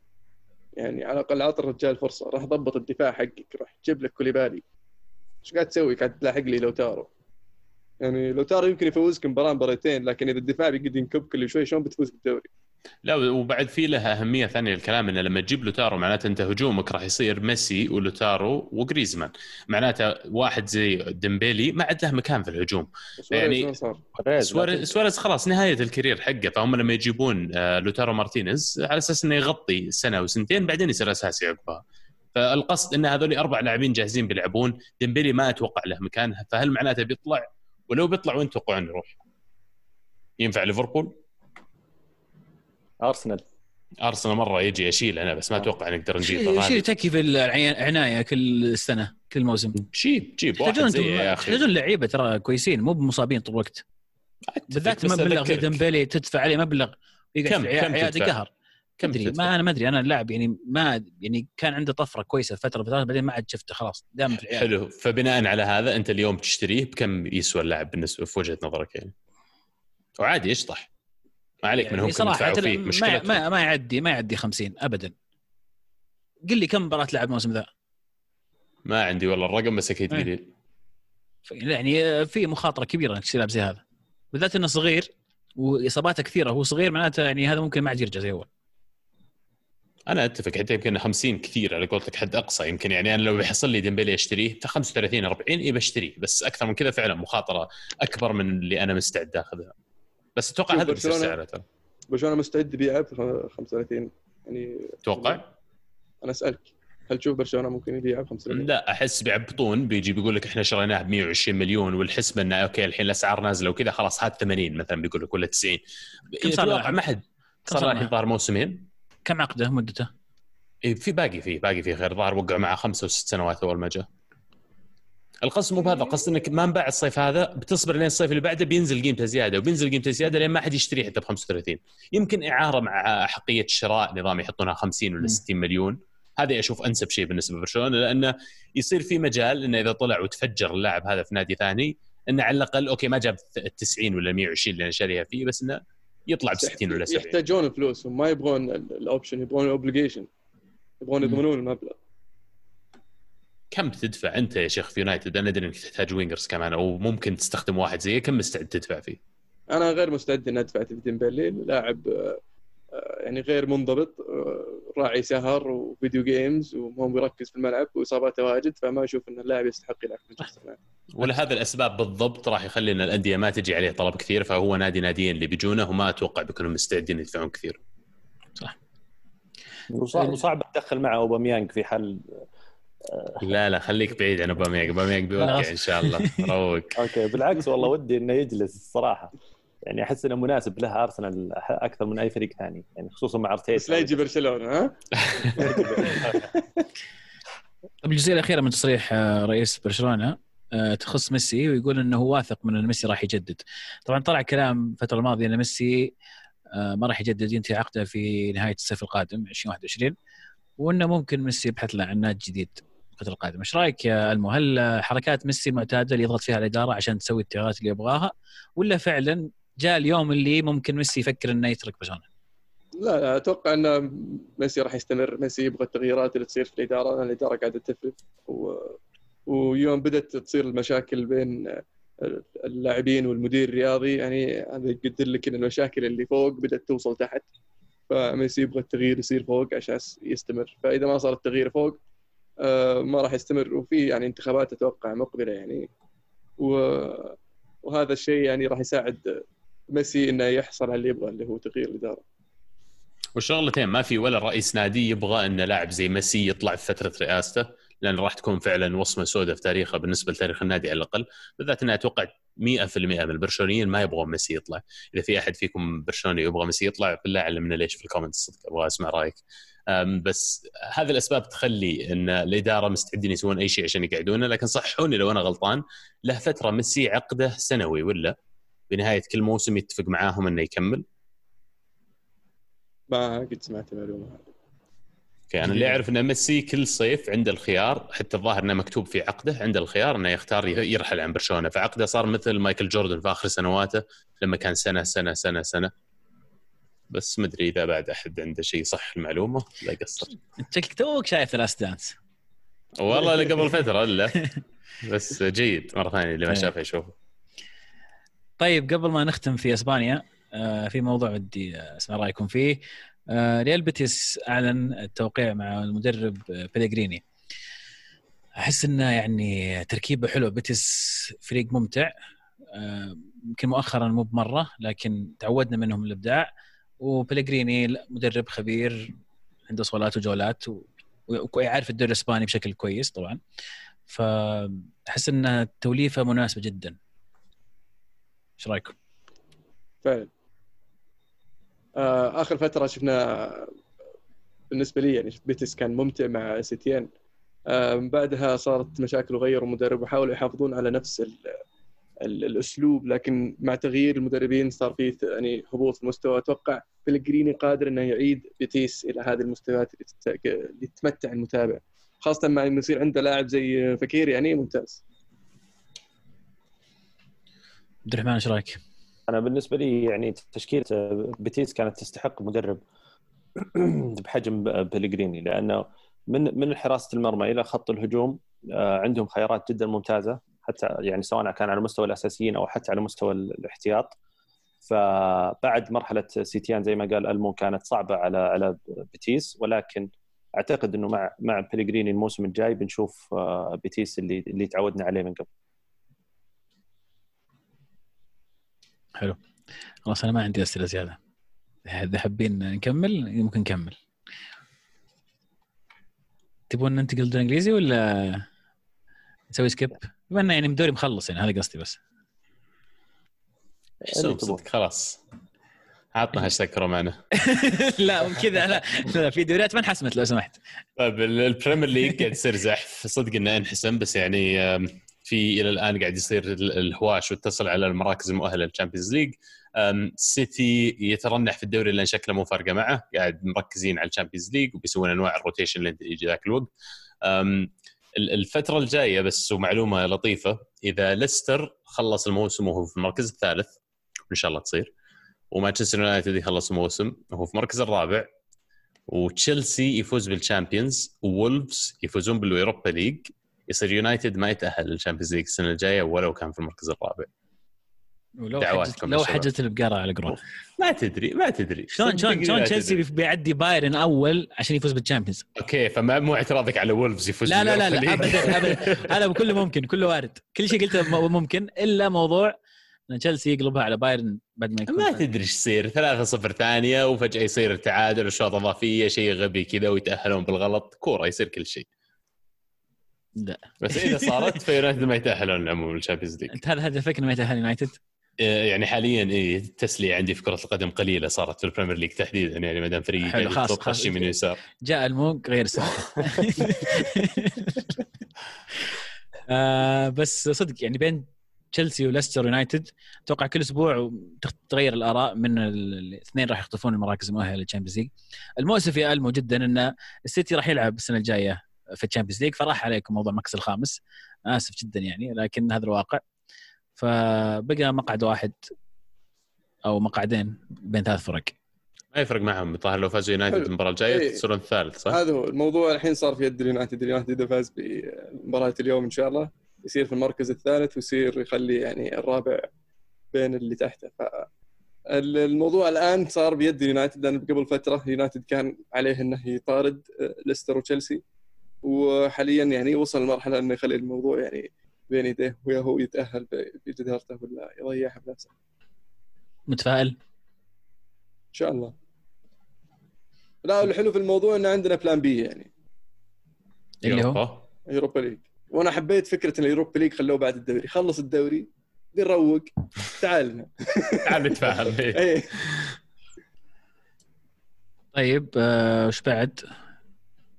يعني على الأقل اعطي الرجال فرصة. راح ضبط الدفاع حقك راح تجيب لك كوليبالي. إيش قاعد تسوي؟ قاعد تلاحق لي لوتارو. يعني لوتارو يمكن يفوزك مباراة مباراتين لكن إذا الدفاع بيقعد ينكب كل شوي شلون بتفوز بالدوري؟ لا وبعد في لها أهمية ثانية للكلام إنه لما تجيب لوتارو معناته أنت هجومك راح يصير ميسي ولوتارو وجريزمان. معناته واحد زي ديمبيلي ما عاد له مكان في الهجوم. يعني سواريز خلاص نهاية ال career حقه. فهم لما يجيبون آه، لوتارو مارتينيز على أساس إنه يغطي سنة وسنتين بعدين يصير اساسي عقبها فالقصد إن هذول أربع لاعبين جاهزين بيلعبون. ديمبيلي ما أتوقع له مكان. فهل معناته بيطلع؟ ولو بيطلع وين تتوقعون يروح؟ ينفع ليفربول؟ أرسنال. أرسنال مرة يجي يشيل أنا بس ما آه. أتوقع نقدر نجيب يشيل تكي في العنايه كل سنة كل موسم. جيب جيب واحد زي يا أخي. يحتاجون لعيبة ترى كويسين مو بمصابين طول الوقت. بالذات مبلغ زي ديمبلي تدفع عليه مبلغ كم كم قهر كم أدري ما أنا ما أدري أنا اللاعب يعني ما يعني كان عنده طفرة كويسة فتره فترات بعدين ما عاد شفته خلاص دام في. حلو. فبناء على هذا أنت اليوم تشتريه بكم يسوى اللاعب بالنسبة في وجهة نظرك يعني؟ وعادي يشطح. ما عليك يعني منهم صراحة فيه ما, ما, ما يعدي ما يعدي 50 ابدا. قل لي كم مباراة لعب الموسم ذا؟ ما عندي والله الرقم بس أكيد إيه. قليل. يعني في مخاطرة كبيرة إنك تلعب زي هذا. بالذات إنه صغير وإصاباته كثيرة. هو صغير معناته يعني هذا ممكن ما عاد يرجع زي اول أنا أتفق حتى يمكن 50 كثير على قولتك حد أقصى. يمكن يعني أنا لو بيحصل لي ديمبيلي أشتريه 35 40 اي بشتريه. بس أكثر من كذا فعلا مخاطرة أكبر من اللي أنا مستعد أخذها. بس أتوقع هذا بيصير سعره ترى. برشلونة مستعد يبيعه ب 35 يعني تتوقع؟ أنا أسألك هل تشوف برشلونة ممكن يبيعه ب 35 لا أحس بيعبطون. بيجي بيقول لك إحنا شريناه ب 120 مليون والحسبة إنه أوكي الحين الأسعار نازلة وكذا خلاص هات 80 مثلا بيقول لك ولا 90 كم صار ما حد. صار الحين ظهر موسمين. كم عقده مدته؟ إيه في باقي فيه باقي فيه غير. ظهر وقع معه خمسة وست سنوات أول ما جاء. القصد مو بهذا القصد إنك ما انباع الصيف هذا بتصبر لين الصيف اللي بعده بينزل قيمته زيادة وبينزل قيمته زيادة لين ما حد يشتريه حتى ب 35 يمكن إعارة مع حقية الشراء نظام يحطونها 50 ولا 60 مليون. هذا أشوف أنسب شيء بالنسبة لبرشلونة لأنه يصير في مجال إنه إذا طلع وتفجر اللاعب هذا في نادي ثاني إنه على الأقل okay ما جاب 90 ولا 120 اللي أنا شاريها فيه بس إنه يطلع ب 60 ولا 70 يحتاجون فلوس وما يبغون ال option يبغون ال obligation يبغون يضمنون المبلغ. كم تدفع أنت يا شيخ في يونايتد أنا أدري إنك تحتاج wingers كمان أو ممكن تستخدم واحد زيه كم مستعد تدفع فيه؟ أنا غير مستعد إني أدفع في ديمبلي لاعب آه، يعني غير منضبط آه، راعي سهر و video games ومو بيركز في الملعب وإصاباته واجد فما أشوف إن اللاعب يستحق يلعب في مانشستر ولهذا الأسباب بالضبط راح يخلي ان الأندية ما تجي عليه طلب كثير فهو نادي ناديين اللي بيجونه وما أتوقع بيكونوا مستعدين يدفعون كثير. صح. وصعب تدخل معه أوباميانج في حل لا لا خليك بعيد عن اوباميانج اوباميانج بيوقع إن شاء الله. روق. أوكي بالعكس والله ودي إنه يجلس الصراحه يعني أحس إنه مناسب له أرسنال أكثر من أي فريق ثاني يعني خصوصا مع أرتيتا. بس لا يجي برشلونة ها؟ الجزئيه الأخيرة من تصريح آه، رئيس برشلونة آه، تخص ميسي ويقول إنه هو واثق من إن ميسي راح يجدد. طبعا طلع كلام الفترة الماضية إن ميسي آه، ما راح يجدد ينتهي عقده في نهاية الصيف القادم 2021 وإنه ممكن ميسي يبحث له عن نادي جديد. الفترة القادمه إيش رأيك يا ألمو؟ هل حركات ميسي معتادة اللي يضغط فيها الإدارة عشان تسوي التغييرات اللي يبغاها ولا فعلا جاء اليوم اللي ممكن ميسي يفكر إنه يترك برشلونه لا أتوقع إن ميسي راح يستمر. ميسي يبغى التغييرات اللي تصير في الإدارة لأن الإدارة قاعدة تفرق. و... ويوم بدأت تصير المشاكل بين اللاعبين والمدير الرياضي يعني هذا يقدر لك إن المشاكل اللي فوق بدأت توصل تحت فميسي يبغى التغيير يصير فوق عشان يستمر. فإذا ما صار التغيير فوق ما راح يستمر. وفي يعني انتخابات أتوقع مقبلة يعني. وهذا الشيء يعني راح يساعد ميسي إنه يحصل على اللي يبغى اللي هو تغيير الإدارة. والشغلتين ما في ولا رئيس نادي يبغى إن لاعب زي ميسي يطلع في فترة رئاسته لأن راح تكون فعلا وصمة سوداء في تاريخه بالنسبة لتاريخ النادي على الأقل. بالذات اني أتوقع 100% من البرشلونيين ما يبغون ميسي يطلع. إذا في أحد فيكم برشلوني يبغى ميسي يطلع بالله علمنا ليش في ال comments صدق أبغى أسمع رأيك. بس هذه الأسباب تخلي إن الإدارة مستعدين يسوون أي شيء عشان يقعدونه لكن صحوني لو أنا غلطان له فترة ميسي عقده سنوي ولا بنهاية كل موسم يتفق معاهم إنه يكمل؟ ما قد سمعت المعلومة هذه. أوكي أنا اللي أعرف ان ميسي كل صيف عنده الخيار حتى الظاهر إنه مكتوب في عقده عنده الخيار إنه يختار يرحل عن برشلونة فعقده صار مثل مايكل جوردن في آخر سنواته لما كان سنة سنة سنة سنة. بس ما أدري إذا بعد أحد عنده شيء صح المعلومة لا يقصر. شكلك توك شايف ثلاث دانس والله قبل فترة لا بس جيد مرة ثانية اللي ما إيه. شافه يشوفه. طيب قبل ما نختم في إسبانيا آه، في موضوع ودي أسمع رأيكم فيه. آه، ريال بيتيس أعلن التوقيع مع المدرب آه، بيليغريني أحس إنه يعني تركيبه حلو. بيتيس فريق ممتع. آه، يمكن مؤخرا مو بمرة لكن تعودنا منهم الإبداع. وبيليغريني مدرب خبير عنده صولات وجولات ويعرف الدوري الإسباني بشكل كويس طبعا. فأحس انها توليفه مناسبة جدا. إيش رايكم؟ فعلا. آه، آخر فترة شفنا بالنسبة لي يعني بيتيس كان ممتع مع سيتين. آه، بعدها صارت مشاكل وغيروا مدرب وحاولوا يحافظون على نفس ال الأسلوب لكن مع تغيير المدربين صار في يعني هبوط في المستوى. أتوقع بلغريني قادر إنه يعيد بيتيس إلى هذه المستويات اللي يتمتع المتابع خاصة مع إنه يصير عنده لاعب زي فكير يعني ممتاز. عبد الرحمن إيش رأيك؟ أنا بالنسبة لي يعني تشكيلة بيتيس كانت تستحق مدرب بحجم بلغريني لأنه من من حراسة المرمى إلى خط الهجوم آه، عندهم خيارات جدا ممتازة. حتى يعني سواء كان على مستوى الأساسيين أو حتى على مستوى الاحتياط. فبعد مرحلة سيتيان زي ما قال ألمو كانت صعبة على على بيتيس ولكن أعتقد إنه مع مع بلغريني الموسم الجاي بنشوف آه، بيتيس اللي اللي تعودنا عليه من قبل. حلو. خلاص أنا ما عندي أسئلة زيادة. إذا حابين نكمل ممكن نكمل. تبون ننتقل للدوري الإنجليزي ولا نسوي skip؟ بما إنه يعني الدوري مخلص يعني هذا قصدي بس. حسوم صدق خلاص. عطنا هاشتاج كورونا لا كذا لا, لا في دوريات ما انحسمت لو سمحت. طيب ال- ال Premier League قاعد يصير زحف. صدق إنه انحسم بس يعني في إلى الآن قاعد يصير ال- الهواش واتصل على المراكز المؤهلة لل Champions League سيتي يترنح في الدوري لأن شكله مو فارقة معه. قاعد مركزين على ال Champions League وبيسوون أنواع ال rotation اللي يجي ذاك الوقت. آم، ال- الفترة الجاية بس ومعلومة لطيفة إذا ليستر خلص الموسم وهو في المركز الثالث ان شاء الله تصير ومانشستر يونايتد يخلص الموسم وهو في المركز الرابع وتشيلسي يفوز بال Champions وولفز يفوزون بال Europa League يصير يونايتد ما يتأهل لل Champions League السنة الجاية ولو كان في المركز الرابع. ولو حجت لو. حجت البقرة على قرون ما تدري ما تدري. شلون شلون شلون تشيلسي. بيعدي بايرن اول عشان يفوز بال Champions okay فما مو اعتراضك على وولفز يفوز لا لا لا, لا. ابدا ابدا. هذا كله ممكن كله وارد. كل شيء قلته ممكن إلا موضوع إن تشيلسي يقلبها على بايرن بعد ما يكون ما تدري إيش يصير. 3 0 ثانية وفجأة يصير التعادل وشوط اضافيه شيء غبي كذا ويتأهلون بالغلط. كورة يصير كل شيء. لا. بس إذا صارت فيونايتد ما يتأهلون عموما لل Champions League. أنت هذا هدفك إنه ما يتأهل يونايتد؟ يعني حاليا إيه التسليه عندي في كرة القدم قليلة صارت في ال Premier League تحديدا يعني ما دام فريقي حلو، خلاص. شيء من يسار. جاء الموق غير السؤال آه بس صدق يعني بين تشيلسي وليستر يونايتد أتوقع كل أسبوع تغير الآراء من ال- الاثنين راح يخطفون المراكز المؤهلة لل Champions League المؤسف يا ألمو جدا إن السيتي راح يلعب السنة الجاية في ال Champions League فراح عليكم موضوع المركز الخامس. آسف جدا يعني لكن هذا الواقع. فبقى مقعد واحد أو مقعدين بين ثلاث فرق ما يفرق معهم الظاهر لو فازوا يونايتد. المباراة الجاية إيه. يصيرون الثالث صح؟ هذا هو الموضوع الحين صار في يد اليونايتد اليونايتد إذا فاز بمباراة اليوم إن شاء الله يصير في المركز الثالث ويصير يخلي يعني الرابع بين اللي تحته ف الموضوع الآن صار بيد اليونايتد لأن قبل فترة اليونايتد كان عليه إنه يطارد آه، ليستر وتشيلسي وحاليا يعني وصل لمرحلة إنه يخلي الموضوع يعني بين يديه ويا هو يتأهل بجدارته ولا يضيعها بنفسه متفائل إن شاء الله لا الحلو في الموضوع إن عندنا plan B يعني اللي هو Europa. Europa League وأنا حبيت فكرة إن ال Europa League خلوه بعد الدوري خلص الدوري نروق تعال لنا تعال نتفاهم إيه. إيه. طيب آه، وش بعد؟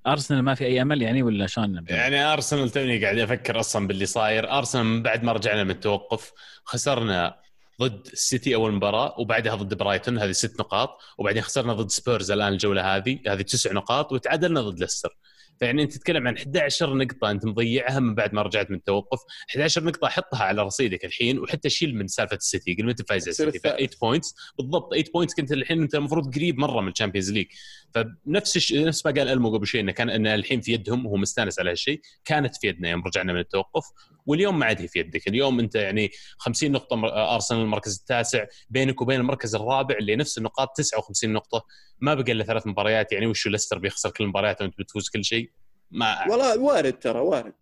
أرسنال ما في أي أمل يعني ولا شلون؟ يعني أرسنال توني قاعد أفكر أصلا باللي صاير. أرسنال من بعد ما رجعنا من التوقف خسرنا ضد السيتي أول مباراة وبعدها ضد برايتون هذه ست نقاط. وبعدين خسرنا ضد سبيرز الآن الجولة هذه هذه تسع نقاط وتعادلنا ضد ليستر. فيعني انت تتكلم عن 11 نقطة انت مضيعها من بعد ما رجعت من التوقف. 11 نقطة حطها على رصيدك الحين وحتى شيل من سالفة السيتي. قل انت فايز على السيتي؟ 8 points بالضبط 8 points كنت الحين انت المفروض قريب مرة من ال Champions League فنفس الش... نفس ما قال ألمو قبل شوي إنه كان ان الحين في يدهم وهو مستانس على هالشيء. كانت في يدنا يوم رجعنا من التوقف. واليوم ما عاد هي في يدك. اليوم أنت يعني 50 نقطة أرسنال المركز التاسع بينك وبين المركز الرابع اللي نفس النقاط 59 نقطة. ما بقى إلا ثلاث مباريات. يعني وش ليستر بيخسر كل المباريات وأنت بتفوز كل شيء؟ ما والله وارد ترى وارد.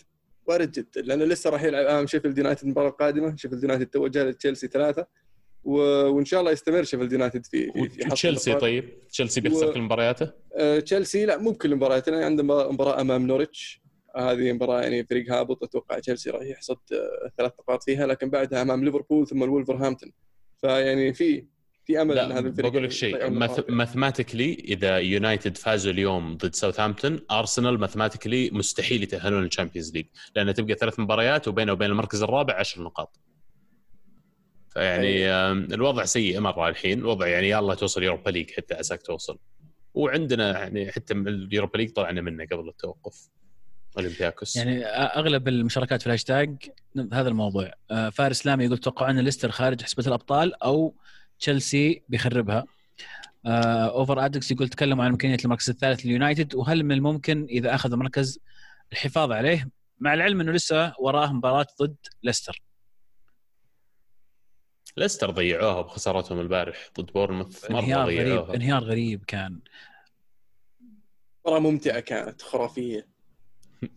وارد جدا لأنه لسه راح يلعب أمام شيفيلد يونايتد المباراة القادمة. شيفيلد يونايتد توجه لتشيلسي ثلاثة. و... وإن شاء الله يستمر شيفيلد يونايتد في في, النقاط. طيب؟ تشيلسي بيخسر و- كل مبارياته؟ آه، تشيلسي لا مو بكل المباريات لأن عنده مباراة- مباراه أمام نورتش هذه مباراة يعني فريق هابط أتوقع تشيلسي راح يحصد آه، ثلاث نقاط فيها لكن بعدها أمام ليفربول ثم الولفرهامبتون. فيعني في في أمل إن هذا الفريق بقول لك شيء. mathematically إذا يونايتد فازوا اليوم ضد ساوثهامبتون ارسنال mathematically مستحيل يتأهلون لل Champions League لأن تبقى ثلاث مباريات وبينه وبين المركز الرابع 10 نقاط. فيعني آم، الوضع سيء مرة الحين الوضع يعني يلا توصل Europa League حتى عساك توصل. وعندنا يعني حتى ال Europa League طلعنا منه قبل التوقف. أولمبياكوس. يعني أغلب المشاركات في الهاشتاج هذا الموضوع. آه، فارس لامي يقول توقعون ليستر خارج حسبة الأبطال أو تشيلسي بيخربها؟ آه، أوفر أدكس يقول تكلموا عن إمكانية المركز الثالث لليونايتد وهل من الممكن إذا أخذ المركز الحفاظ عليه؟ مع العلم إنه لسه وراه مباراة ضد ليستر. ليستر ضيعوها بخسارتهم البارح ضد بورنموث مرة انهيار غريب انهيار غريب كان. مباراة ممتعة كانت خرافية.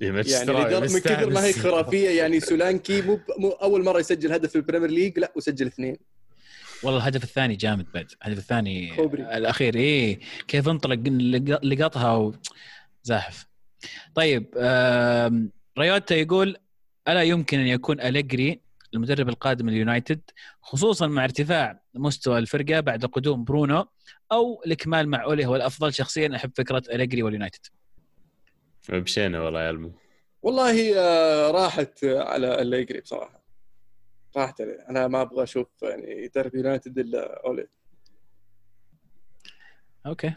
يعني من كثر ما هي. خرافية يعني سولانكي مو مو أول مرة يسجل هدف في ال Premier League لا وسجل اثنين. والله الهدف الثاني جامد بعد. الهدف الثاني كوبري. الأخير إيه. كيف انطلق لق- لقطها و... زاحف. طيب ريوتا يقول ألا يمكن أن يكون أليجري المدرب القادم لليونايتد خصوصا مع ارتفاع مستوى الفرقة بعد قدوم برونو أو الإكمال مع أولي هو الأفضل شخصيا أحب فكرة أليجري واليونايتد. مشينا والله يا ألمو. والله آه، راحت على الليجري بصراحه راحت عليه. أنا ما أبغى أشوف يعني يدرب يونايتد إلا أولي. okay.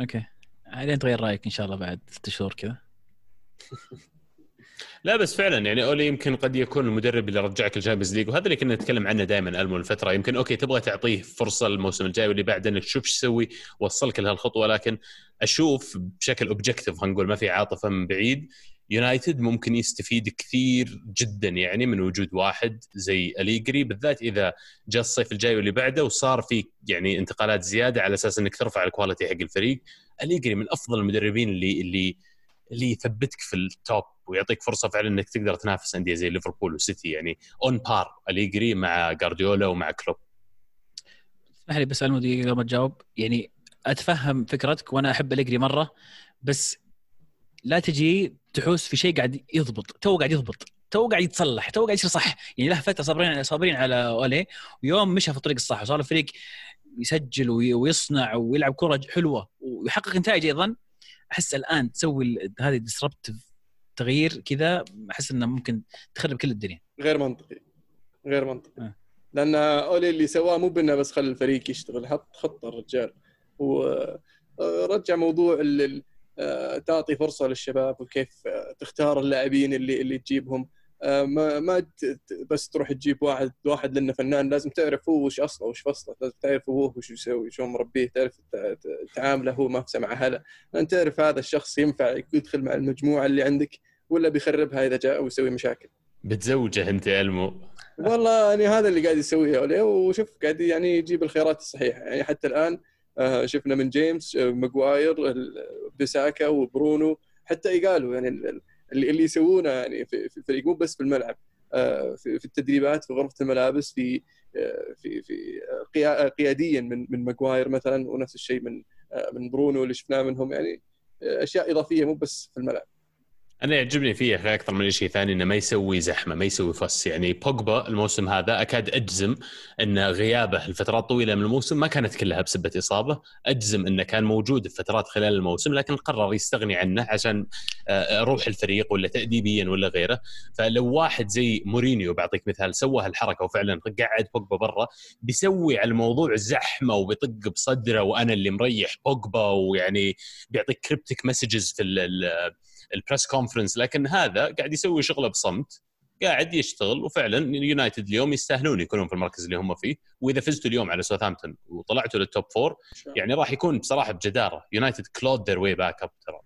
okay. بعدين تغير رأيك إن شاء الله بعد ست شهور كذا. لا بس فعلا يعني أولي يمكن قد يكون المدرب اللي رجعك ال Champions League وهذا اللي كنا نتكلم عنه دائما ألمو الفترة. يمكن okay تبغى تعطيه فرصة الموسم الجاي واللي بعده إنك تشوف إيش يسوي وصلك لهالخطوة لكن أشوف بشكل objective خلينا نقول ما في عاطفة من بعيد يونايتد ممكن يستفيد كثير جدا يعني من وجود واحد زي أليجري بالذات إذا جاء الصيف الجاي واللي بعده وصار في يعني انتقالات زيادة على أساس إنك ترفع ال quality حق الفريق. أليجري من أفضل المدربين اللي اللي اللي يثبتك في ال top ويعطيك فرصة فعلا إنك تقدر تنافس أندية زي ليفربول وسيتي يعني on par اليجري مع جارديولا ومع كلوب. اسمح لي بس ألمو دقيقة قبل ما تجاوب. يعني أتفهم فكرتك وأنا أحب أليجري مرة بس لا تجي تحوس في شيء قاعد يضبط. تو قاعد يضبط. تو قاعد يتصلح. تو قاعد يصير صح. يعني له فترة صابرين صابرين على أولي ويوم مشى في الطريق الصح وصار الفريق يسجل وي- ويصنع ويلعب كرة حلوة ويحقق نتائج أيضا. أحس الآن تسوي هذه disruptive تغيير كذا أحس إنه ممكن تخرب كل الدنيا. غير منطقي. غير منطقي. آه. لأن أولي اللي سواه مو بإنه بس خلى الفريق يشتغل حط خطة الرجال. ورجع موضوع ال- ال- آه، تعطي فرصة للشباب وكيف آه، تختار اللاعبين اللي اللي تجيبهم. آه، ما ما ت- بس تروح تجيب واحد واحد لأنه فنان لازم تعرف هو وش أصله وش فصله لازم تعرف هو وش يسوي شلون مربيه تعرف تعامله هو ما مع هلا. لأن تعرف هذا الشخص ينفع يدخل مع المجموعة اللي عندك ولا بيخربها إذا جاء ويسوي مشاكل. بتزوجه أنت يا ألمو. والله يعني هذا اللي قاعد يسويه وشوف قاعد يعني يجيب الخيارات الصحيحة. يعني حتى الآن آه، شفنا من جيمس آه، ماجواير بيساكا وبرونو حتى يقالوا يعني اللي اللي يسوونه يعني في الفريق مو بس في الملعب آه، في التدريبات في غرفة الملابس في آه، في في آه، قيا- قياديا من من ماجواير مثلا ونفس الشيء من من برونو اللي شفناه منهم يعني أشياء إضافية مو بس في الملعب. أنا يعجبني فيه أكثر من شيء ثاني إنه ما يسوي زحمة ما يسوي فص. يعني بوجبا الموسم هذا أكاد أجزم إن غيابه لفترات طويلة من الموسم ما كانت كلها بسبة إصابة. أجزم إنه كان موجود في فترات خلال الموسم لكن قرر يستغني عنه عشان آه، روح الفريق ولا تاديبيا ولا غيره. فلو واحد زي مورينيو بعطيك مثال سوى هالحركة وفعلا قعد بوجبا برا بيسوي على الموضوع زحمة وبيطق بصدره وأنا اللي مريح بوجبا ويعني بيعطيك cryptic messages في ال press conference لكن هذا قاعد يسوي شغله بصمت قاعد يشتغل وفعلا يونايتد اليوم يستاهلون يكونون في المركز اللي هم فيه. وإذا فزتوا اليوم على ساوثهامبتون وطلعتوا لل top four يعني راح يكون بصراحة بجدارة. يونايتد clawed their way back up ترى.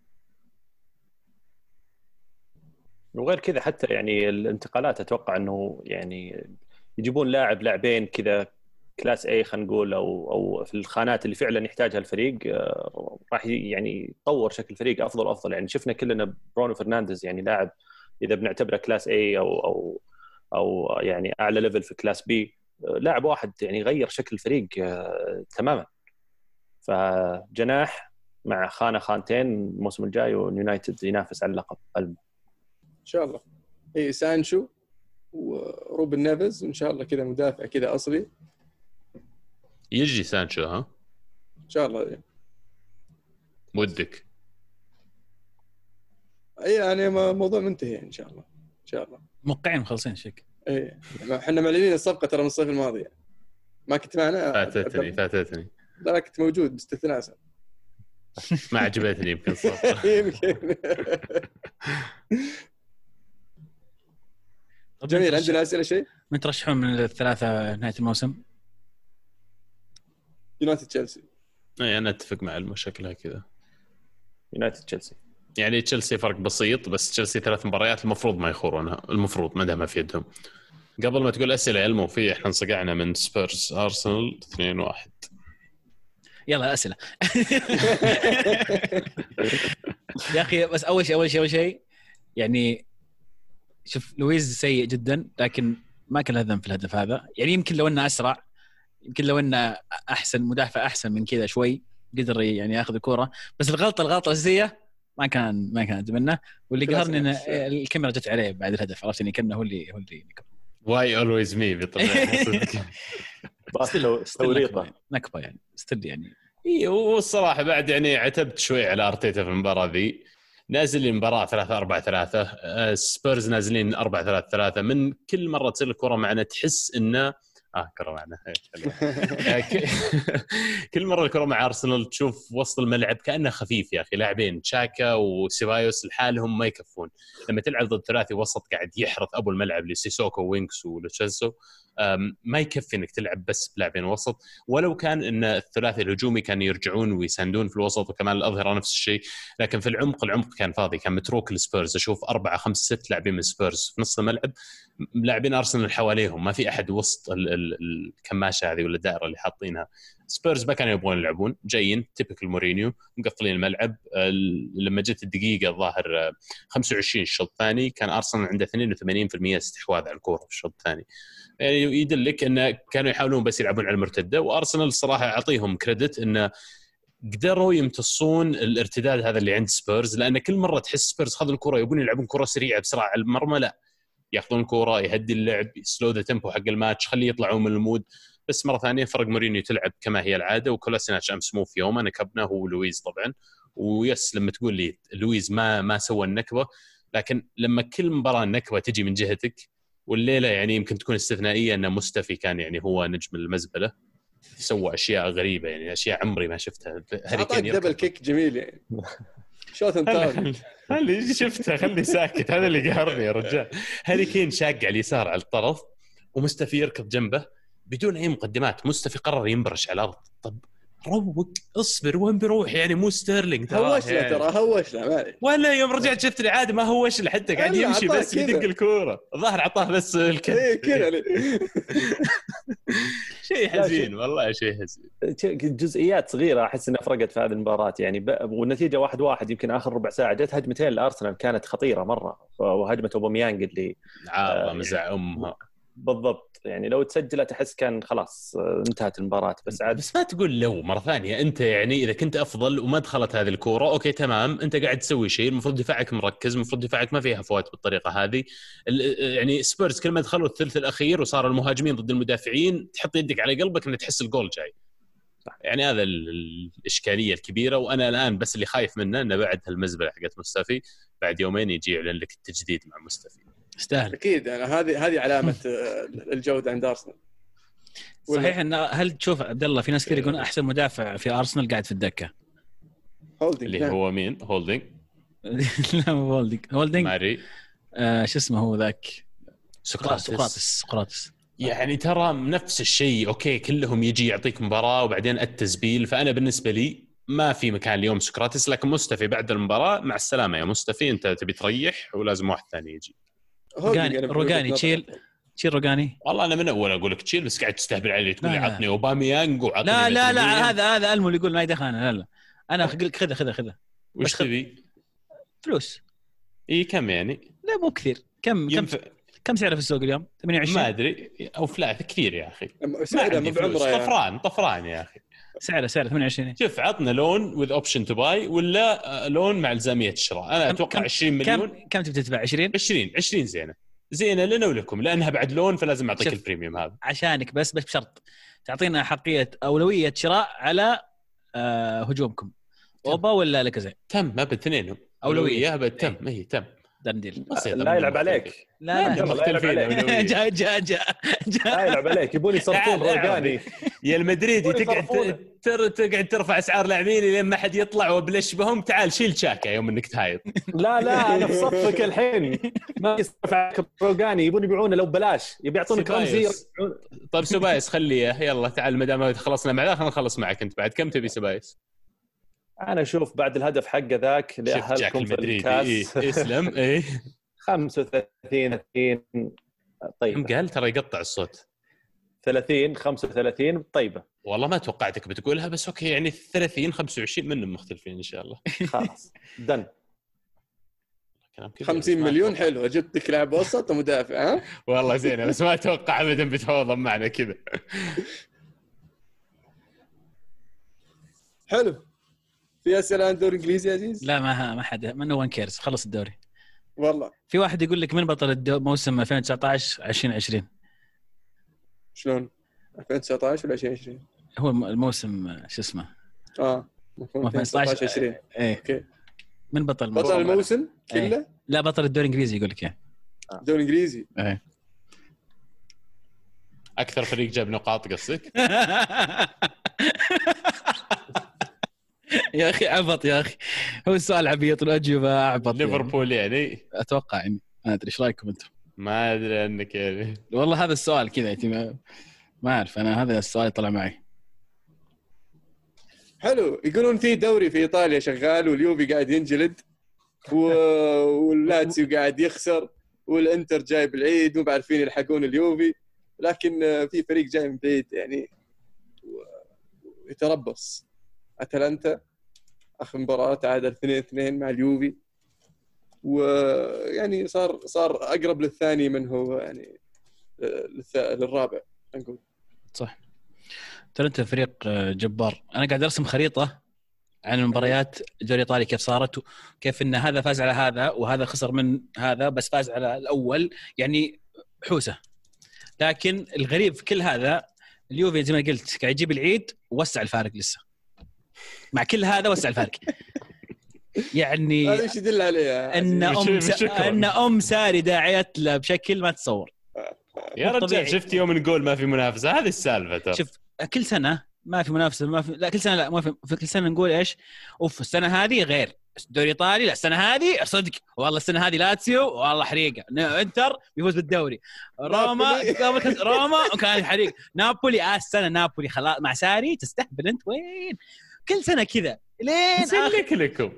وغير كذا حتى يعني الانتقالات أتوقع إنه يعني يجيبون لاعب لاعبين كذا class A خلينا نقول أو أو في الخانات اللي فعلا يحتاجها الفريق آه، راح يعني يطور شكل الفريق أفضل وأفضل. يعني شفنا كلنا برونو فرنانديز يعني لاعب إذا بنعتبره class A أو أو أو يعني أعلى level في class B لاعب واحد يعني غير شكل الفريق آه، تماما. فجناح مع خانة خانتين الموسم الجاي واليونايتد ينافس على اللقب. إن شاء الله. اي سانشو وروبن نيفز ان شاء الله كذا مدافع كذا أصلي. يجي سانشو ها؟ إن شاء الله إيه. ودك. اي يعني موضوع منتهي إن شاء الله إن شاء الله. موقعين مخلصين شك. اي إحنا معلنين الصفقة ترى من الصيف الماضي. ما كنت معنا. فاتتني فاتتني. لا كنت موجود باستثناء. ما عجبتني يمكن الصفقة. يمكن. جميل عندنا أسئلة شيء؟ من ترشحون من الثلاثة نهاية الموسم؟ يونايتد تشيلسي. اي أنا أتفق مع المشاكل كذا. يونايتد تشيلسي. يعني تشيلسي فرق بسيط بس تشيلسي ثلاث مباريات المفروض ما يخورونها. المفروض ما دام في يدهم. قبل ما تقول أسئلة يا المو في إحنا انصقعنا من سبيرز أرسنال 2 1 يلا أسئلة. يا أخي بس أول شيء أول شيء أول شيء يعني شوف لويز سيء جدا لكن ما كان له ذنب في الهدف هذا. يعني يمكن لو إنه أسرع يمكن لو إنه أحسن مدافع أحسن من كذا شوي قدر يعني ياخذ الكورة. بس الغلطة الغلطة الأساسية ما كان ما كانت منه واللي قهرني إن الكاميرا جت عليه بعد الهدف عرفت اني كأنه هو اللي هو اللي why always me بطبيعه توريطه نكبة يعني still يعني اي والصراحة بعد يعني عتبت شوي على أرتيتا في المباراة ذي. نازل المباراه 3 4 3 سبيرز نازلين 4 3 3 من كل مرة تصير الكره معنا تحس إنه آه كره معنا إيه، كل مرة الكرة مع أرسنال تشوف وسط الملعب كأنه خفيف يا أخي لاعبين تشاكا وسيبايوس لحالهم ما يكفون. لما تلعب ضد ثلاثي وسط قاعد يحرث أبو الملعب لسيسوكو وينكس ولوتشيلسو ما يكفي إنك تلعب بس بلاعبين وسط. ولو كان إن الثلاثي الهجومي كانوا يرجعون ويساندون في الوسط وكمان الأظهرة نفس الشيء لكن في العمق العمق كان فاضي. كان متروك للسبيرز أشوف أربعة خمس ست لاعبين من سبيرز في نص الملعب لاعبين أرسنال حواليهم. ما في أحد وسط الكماشة هذه ولا الدائرة اللي حاطينها. سبيرز ما كانوا يبغون يلعبون. جايين typical مورينيو مقفلين الملعب. لما جت الدقيقة الظاهر 25 الشوط الثاني كان أرسنال عنده 82% استحواذ على الكورة في الشوط الثاني. يعني يدلك انه كانوا يحاولون بس يلعبون على المرتدة. وأرسنال الصراحه أعطيهم credit انه قدروا يمتصون الارتداد هذا اللي عند سبيرز لأن كل مرة تحس سبيرز خذوا الكرة يبون يلعبون كرة سريعة بسرعة على المرمى لا. ياخذون الكره يهدي اللعب slow the tempo حق الماتش خليه يطلعون من ال mood. بس مره ثانية فرق مورينيو تلعب كما هي العاده وكولاسيناتش امس مو في يوم انا كبنا هو لويز طبعا. ويس لما تقول لي لويز ما ما سوى النكبة لكن لما كل مباراة النكبة تجي من جهتك والليلة يعني يمكن تكون استثنائية إن مستفي كان يعني هو نجم المزبلة سوى أشياء غريبة يعني أشياء عمري ما شفتها. كين double kick جميل يعني. shoot خلي شفتها خلي ساكت. هذا اللي قهرني يا رجال. هاري كين شاق على اليسار على الطرف ومستفي يركض جنبه بدون أي مقدمات. مستفي قرر ينبرش على الأرض. طب روق اصبر وين بيروح يعني مو ستيرلينج ترى هوش له يعني. ترى هوش له ولا يوم رجعت شفت العاده ما هوش له حتى قاعد يمشي بس يدق الكورة. الظاهر اعطاه بس الكف إيه كذا شيء حزين والله شيء حزين. جزئيات صغيرة أحس انها فرقت في هذه المباراة. يعني ب... والنتيجة واحد واحد يمكن آخر ربع ساعة جت هجمتين لأرسنال كانت خطيرة مرة. وهجمة أوباميانج اللي عارضه آه مزع امها بالضبط. يعني لو تسجلت احس كان خلاص آه، انتهت المباراة بس عاد بس ما تقول لو مرة ثانية. أنت يعني إذا كنت أفضل وما دخلت هذه الكورة okay تمام. أنت قاعد تسوي شيء المفروض دفاعك مركز المفروض دفاعك ما فيها فوات بالطريقة هذه. ال- يعني سبيرز كل ما دخلوا الثلث الأخير وصار المهاجمين ضد المدافعين تحط يدك على قلبك ان تحس الجول جاي. يعني هذا ال- ال- الإشكالية الكبيرة. وأنا الآن بس اللي خايف منه إنه بعد هالمزبلة حقت مستفي بعد يومين يجي يعلن لك التجديد مع مستفي يستاهل. أكيد يعني هذه هذه علامة آه، الجودة عند أرسنال. صحيح ان هل تشوف عبد الله في ناس كثير يقولون أحسن مدافع في أرسنال قاعد في الدكة؟ هولدنج اللي نعم. هو مين؟ هولدنج لا مو هولدنج هولدنج ماري. آه شو اسمه هو ذاك؟ سقراطس. سقراطس. سقراطس. يعني ترى نفس الشيء okay كلهم يجي يعطيك مباراة وبعدين التسبيل. فأنا بالنسبة لي ما في مكان اليوم سقراطس لكن مستفي بعد المباراة مع السلامة يا مستفي أنت تبي تريح ولازم واحد ثاني يجي. روجاني روجاني تشيل. تشيل روجاني والله أنا من أول أقول لك تشيل بس قاعد تستهبل علي تقول لي. عطني اوباميانج وعطني لا لا. لا هذا هذا ألمو اللي يقول ما يدخل أنا لا لا. أنا أقول لك خذها خذها خذها وش تبي؟ فلوس. إي كم يعني؟ لا مو كثير. كم كم ينفع كم سعره في السوق اليوم؟ 28 ما أدري. أوف لا كثير يا أخي. ما سعره فلوس. بعمره. طفران طفران يا أخي. سعره سعره 28 شوف عطنا loan with option to buy ولا آه، loan مع الزاميه الشراء أنا كم- أتوقع كم- 20 مليون كم كم تبي تدفع 20 20 20 زينه زينه لنا ولكم لانها بعد لون فلازم اعطيك. البريميوم هذا عشانك بس بس بشرط تعطينا حقيه اولويه شراء على آه هجومكم اوبا ولا لكزي تم ما باثنينهم أولوية. اولويه ابد تم اي تم دنديل بسيطة لا يلعب عليك لا لا لا مختلفين لا يلعب أولوية. جاء جاء جاء لا يلعب عليك يبون يصرفون تعال، روجاني يا المدريدي تقعد تقعد ترفع أسعار لاعبين لين ما حد يطلع وبلش بهم تعال شيل شاكا يوم إنك تهايط. لا لا أنا في صفك الحين. ما يصرف عليك روجاني يبون يبيعونه لو ببلاش يبي يعطونك رمزي. طيب سبايس خليه. يلا تعال ما دام خلصنا مع ذا خلينا نخلص معك أنت بعد. كم تبي سبايس؟ أنا أشوف بعد الهدف حقه ذاك اللي شوف جاك اهلكم في إيه. الكاس. اسلم إيه 35 30 هم طيب. قال؟ ترى يقطع الصوت. 30 35 طيبة. والله ما توقعتك بتقولها بس okay يعني 30 25 منهم مختلفين إن شاء الله. خلاص. done كلام كبير، 50 بس ما مليون. حلوة جبتك لاعب وسط ومدافع ها؟ والله زينة بس ما أتوقع ابدا بتفاوض معنا كذا. حلو. في أسئلة عن الدوري الإنجليزي يا عزيز؟ لا ما ما حد ما no one cares خلص الدوري. والله. في واحد يقول لك من بطل الدو- موسم 2019 2020 شلون؟ 2019 ولا 2020؟ هو الم- الموسم آه، شو اسمه؟ آه مفهوم 2019 2019 20 إيه. أوكي. من بطل الموسم بطل الموسم كله؟ لا بطل الدوري الإنجليزي يقول لك اياه الدوري الإنجليزي؟ إيه. أكثر فريق جاب نقاط قصدك؟ يا أخي عبط يا أخي. هو السؤال عبيط والأجوبة أعبط يعني. ليفربول يعني؟ أتوقع يعني. ما أدري إيش رأيكم أنتم؟ ما أدري عنك يعني. والله هذا السؤال كذا يعني ما, أعرف أنا هذا السؤال طلع معي. حلو. يقولون في دوري في إيطاليا شغال واليوفي قاعد ينجلد و... واللاتسيو قاعد يخسر والإنتر جايب العيد مو بعرفين يلحقون اليوفي. لكن في فريق جاي من بعيد يعني و- يتربص. أتلانتا آخر مباراة تعادل 2 2 مع اليوفي. ويعني صار صار أقرب للثاني من هو يعني. للرابع نقول. صح. ترى أنت فريق آه، جبار. أنا قاعد أرسم خريطة عن المباريات الدوري الايطالي كيف صارت وكيف إن هذا فاز على هذا وهذا خسر من هذا بس فاز على الأول يعني حوسة. لكن الغريب في كل هذا اليوفي زي ما قلت قاعد يجيب العيد ووسع الفارق لسه. مع كل هذا وسع الفارق. يعني هذا إيش يدل عليه يا ان؟ أم؟ أن أم ساري داعيت له بشكل ما تتصور يا. رجال شفت يوم نقول ما في منافسة؟ هذه السالفة ترى. شوف كل سنة ما في منافسة ما في لا كل سنة لا ما في, في كل سنة نقول إيش؟ أوف السنة هذه غير. الدوري الايطالي لا السنة هذه صدق. والله السنة هذه لاتسيو والله حريقة. إنتر بيفوز بالدوري. روما روما وكانت حريقه نابولي آه السنة نابولي خلاص. مع ساري تستهبل أنت وين؟ كل سنة كذا. لين زلك لكم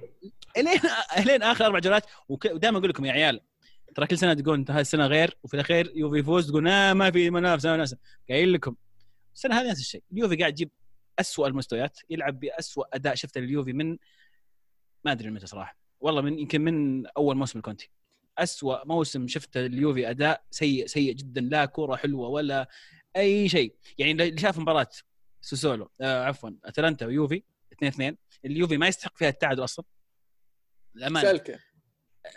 لين لين آخر أربع جولات. ودائما أقول لكم يا عيال ترى كل سنة تقول انت هذه السنة غير وفي الأخير يوفي يفوز تقول آه ما في منافسة منافسة. قايل لكم السنة هذه نفس الشيء. اليوفي قاعد يجيب أسوأ المستويات يلعب بأسوأ أداء شفته لليوفي من ما أدري متى صراحة. والله من يمكن من أول موسم الكونتي أسوأ موسم شفته اليوفي أداء سيء سيء جدا. لا كوره حلوة ولا أي شيء. يعني اللي شاف مباراة سوسولو آه عفوا أتلانتا ويوفي 2 2 اليوفي ما يستحق فيها التعادل أصلا. الأمان سالكة.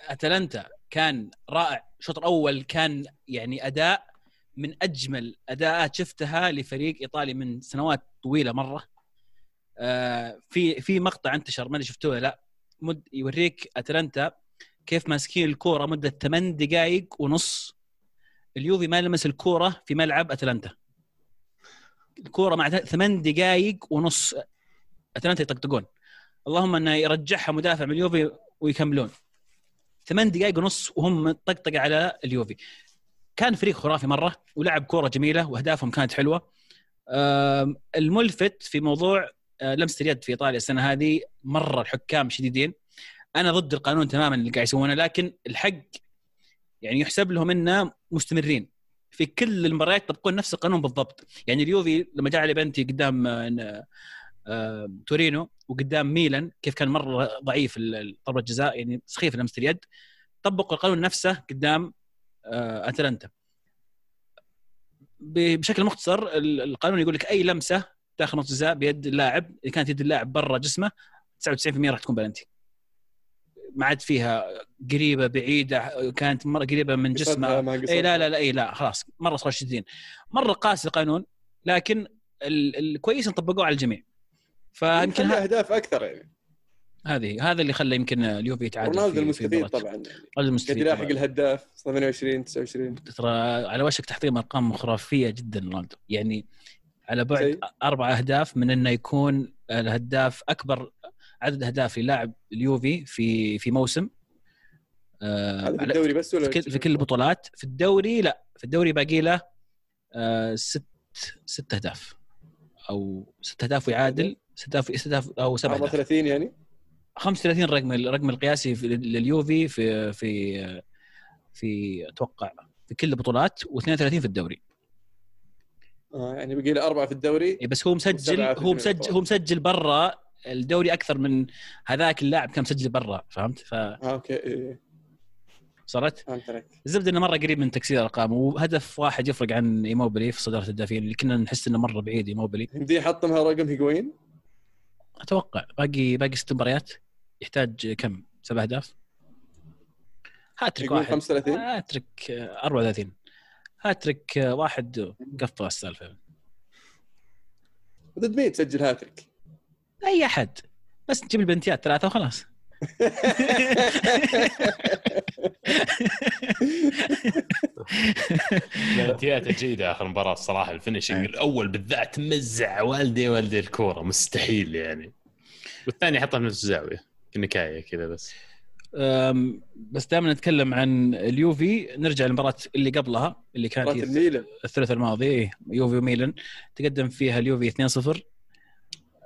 أتلانتا كان رائع. الشوط الأول كان يعني أداء من أجمل أداءات شفتها لفريق إيطالي من سنوات طويلة مرة. آه في في مقطع انتشر ما أدري شفتوه لا. مد يوريك أتلانتا كيف ماسكين الكورة مدة 8 دقائق ونص. اليوفي ما لمس الكورة في ملعب أتلانتا. الكورة مع 8 دقائق ونص. اتلانتا يطقطقون. اللهم انه يرجعها مدافع من اليوفي ويكملون. ثمان دقائق ونص وهم طقطقه على اليوفي. كان فريق خرافي مرة ولعب كورة جميلة وأهدافهم كانت حلوة. الملفت في موضوع آه، لمسة اليد في إيطاليا السنة هذه مرة الحكام شديدين. أنا ضد القانون تماما اللي قاعد يسوونه لكن الحق يعني يحسب لهم انه مستمرين. في كل المباريات يطبقون نفس القانون بالضبط. يعني اليوفي لما جاء على بنتي قدام آه، تورينو وقدام ميلان كيف كان مرة ضعيف ضربة الجزاء يعني سخيف لمسه اليد طبقوا القانون نفسه قدام آه، أتلانتا. بشكل مختصر ال- القانون يقول لك أي لمسة داخل نص جزاء بيد اللاعب إذا كانت يد اللاعب برا جسمه 99% راح تكون بلنتي ما عاد فيها قريبة بعيدة كانت مرة قريبة من جسمه. إي لا لا لا إي لا خلاص مرة صاروا شديدين مرة قاسي القانون لكن ال- الكويس إن طبقوه على الجميع. فيمكن أهداف أكثر يعني. هذه هذا اللي خلى يمكن اليوفي يتعادل رونالدو في- في المستفيد. طبعا. رونالدو قد المستفيد يلاحق طبعاً. الهداف 28 29 ترى على وشك تحطيم أرقام خرافية جدا رونالدو. يعني على بعد زي؟ أربع أهداف من إنه يكون الهداف أكبر عدد أهداف للاعب اليوفي في في موسم. آه، هذا في الدوري بس ولا في كل, في كل البطولات. في الدوري لا في الدوري باقي له آه، ست ست أهداف. أو ست أهداف ويعادل. ست اهداف ست اهداف أو سبع اهداف 34 يعني؟ 35 رقم الرقم القياسي في- لليوفي في في في أتوقع في كل البطولات و32 في الدوري. آه يعني بقي له أربعة في الدوري إيه بس هو مسجل هو مسجل. هو مسجل برا الدوري أكثر من هذاك اللاعب كان مسجل برا فهمت؟ آه okay إيه، فهمت عليك. الزبدة إنه مرة قريب من تكسير ارقام وهدف واحد يفرق عن إيموبيلي في صدارة الهدافين اللي كنا نحس إنه مرة بعيد إيموبيلي. يمديه حطمها رقم هيجوين أتوقع باقي باقي ست مباريات يحتاج كم؟ سبع أهداف؟ هاتريك واحد. 35 هاتريك آه، 34 هاتريك واحد قفل السالفة. ضد مين تسجل هاتريك؟ أي أحد. بس تجيب البلنتيات ثلاثة وخلاص. بلنتياته جيده آخر مباراة الصراحة ال finishing الأول بالذات مزع. والدي والدي الكورة مستحيل يعني. والثاني حطها في نفس الزاويه كنكايه كذا بس. بس دائما نتكلم عن اليوفي. نرجع للمباراة اللي قبلها اللي كانت مباراة هي الميلان. الثلاثاء الماضي. إيه، يوفي وميلان. تقدم فيها اليوفي 2-0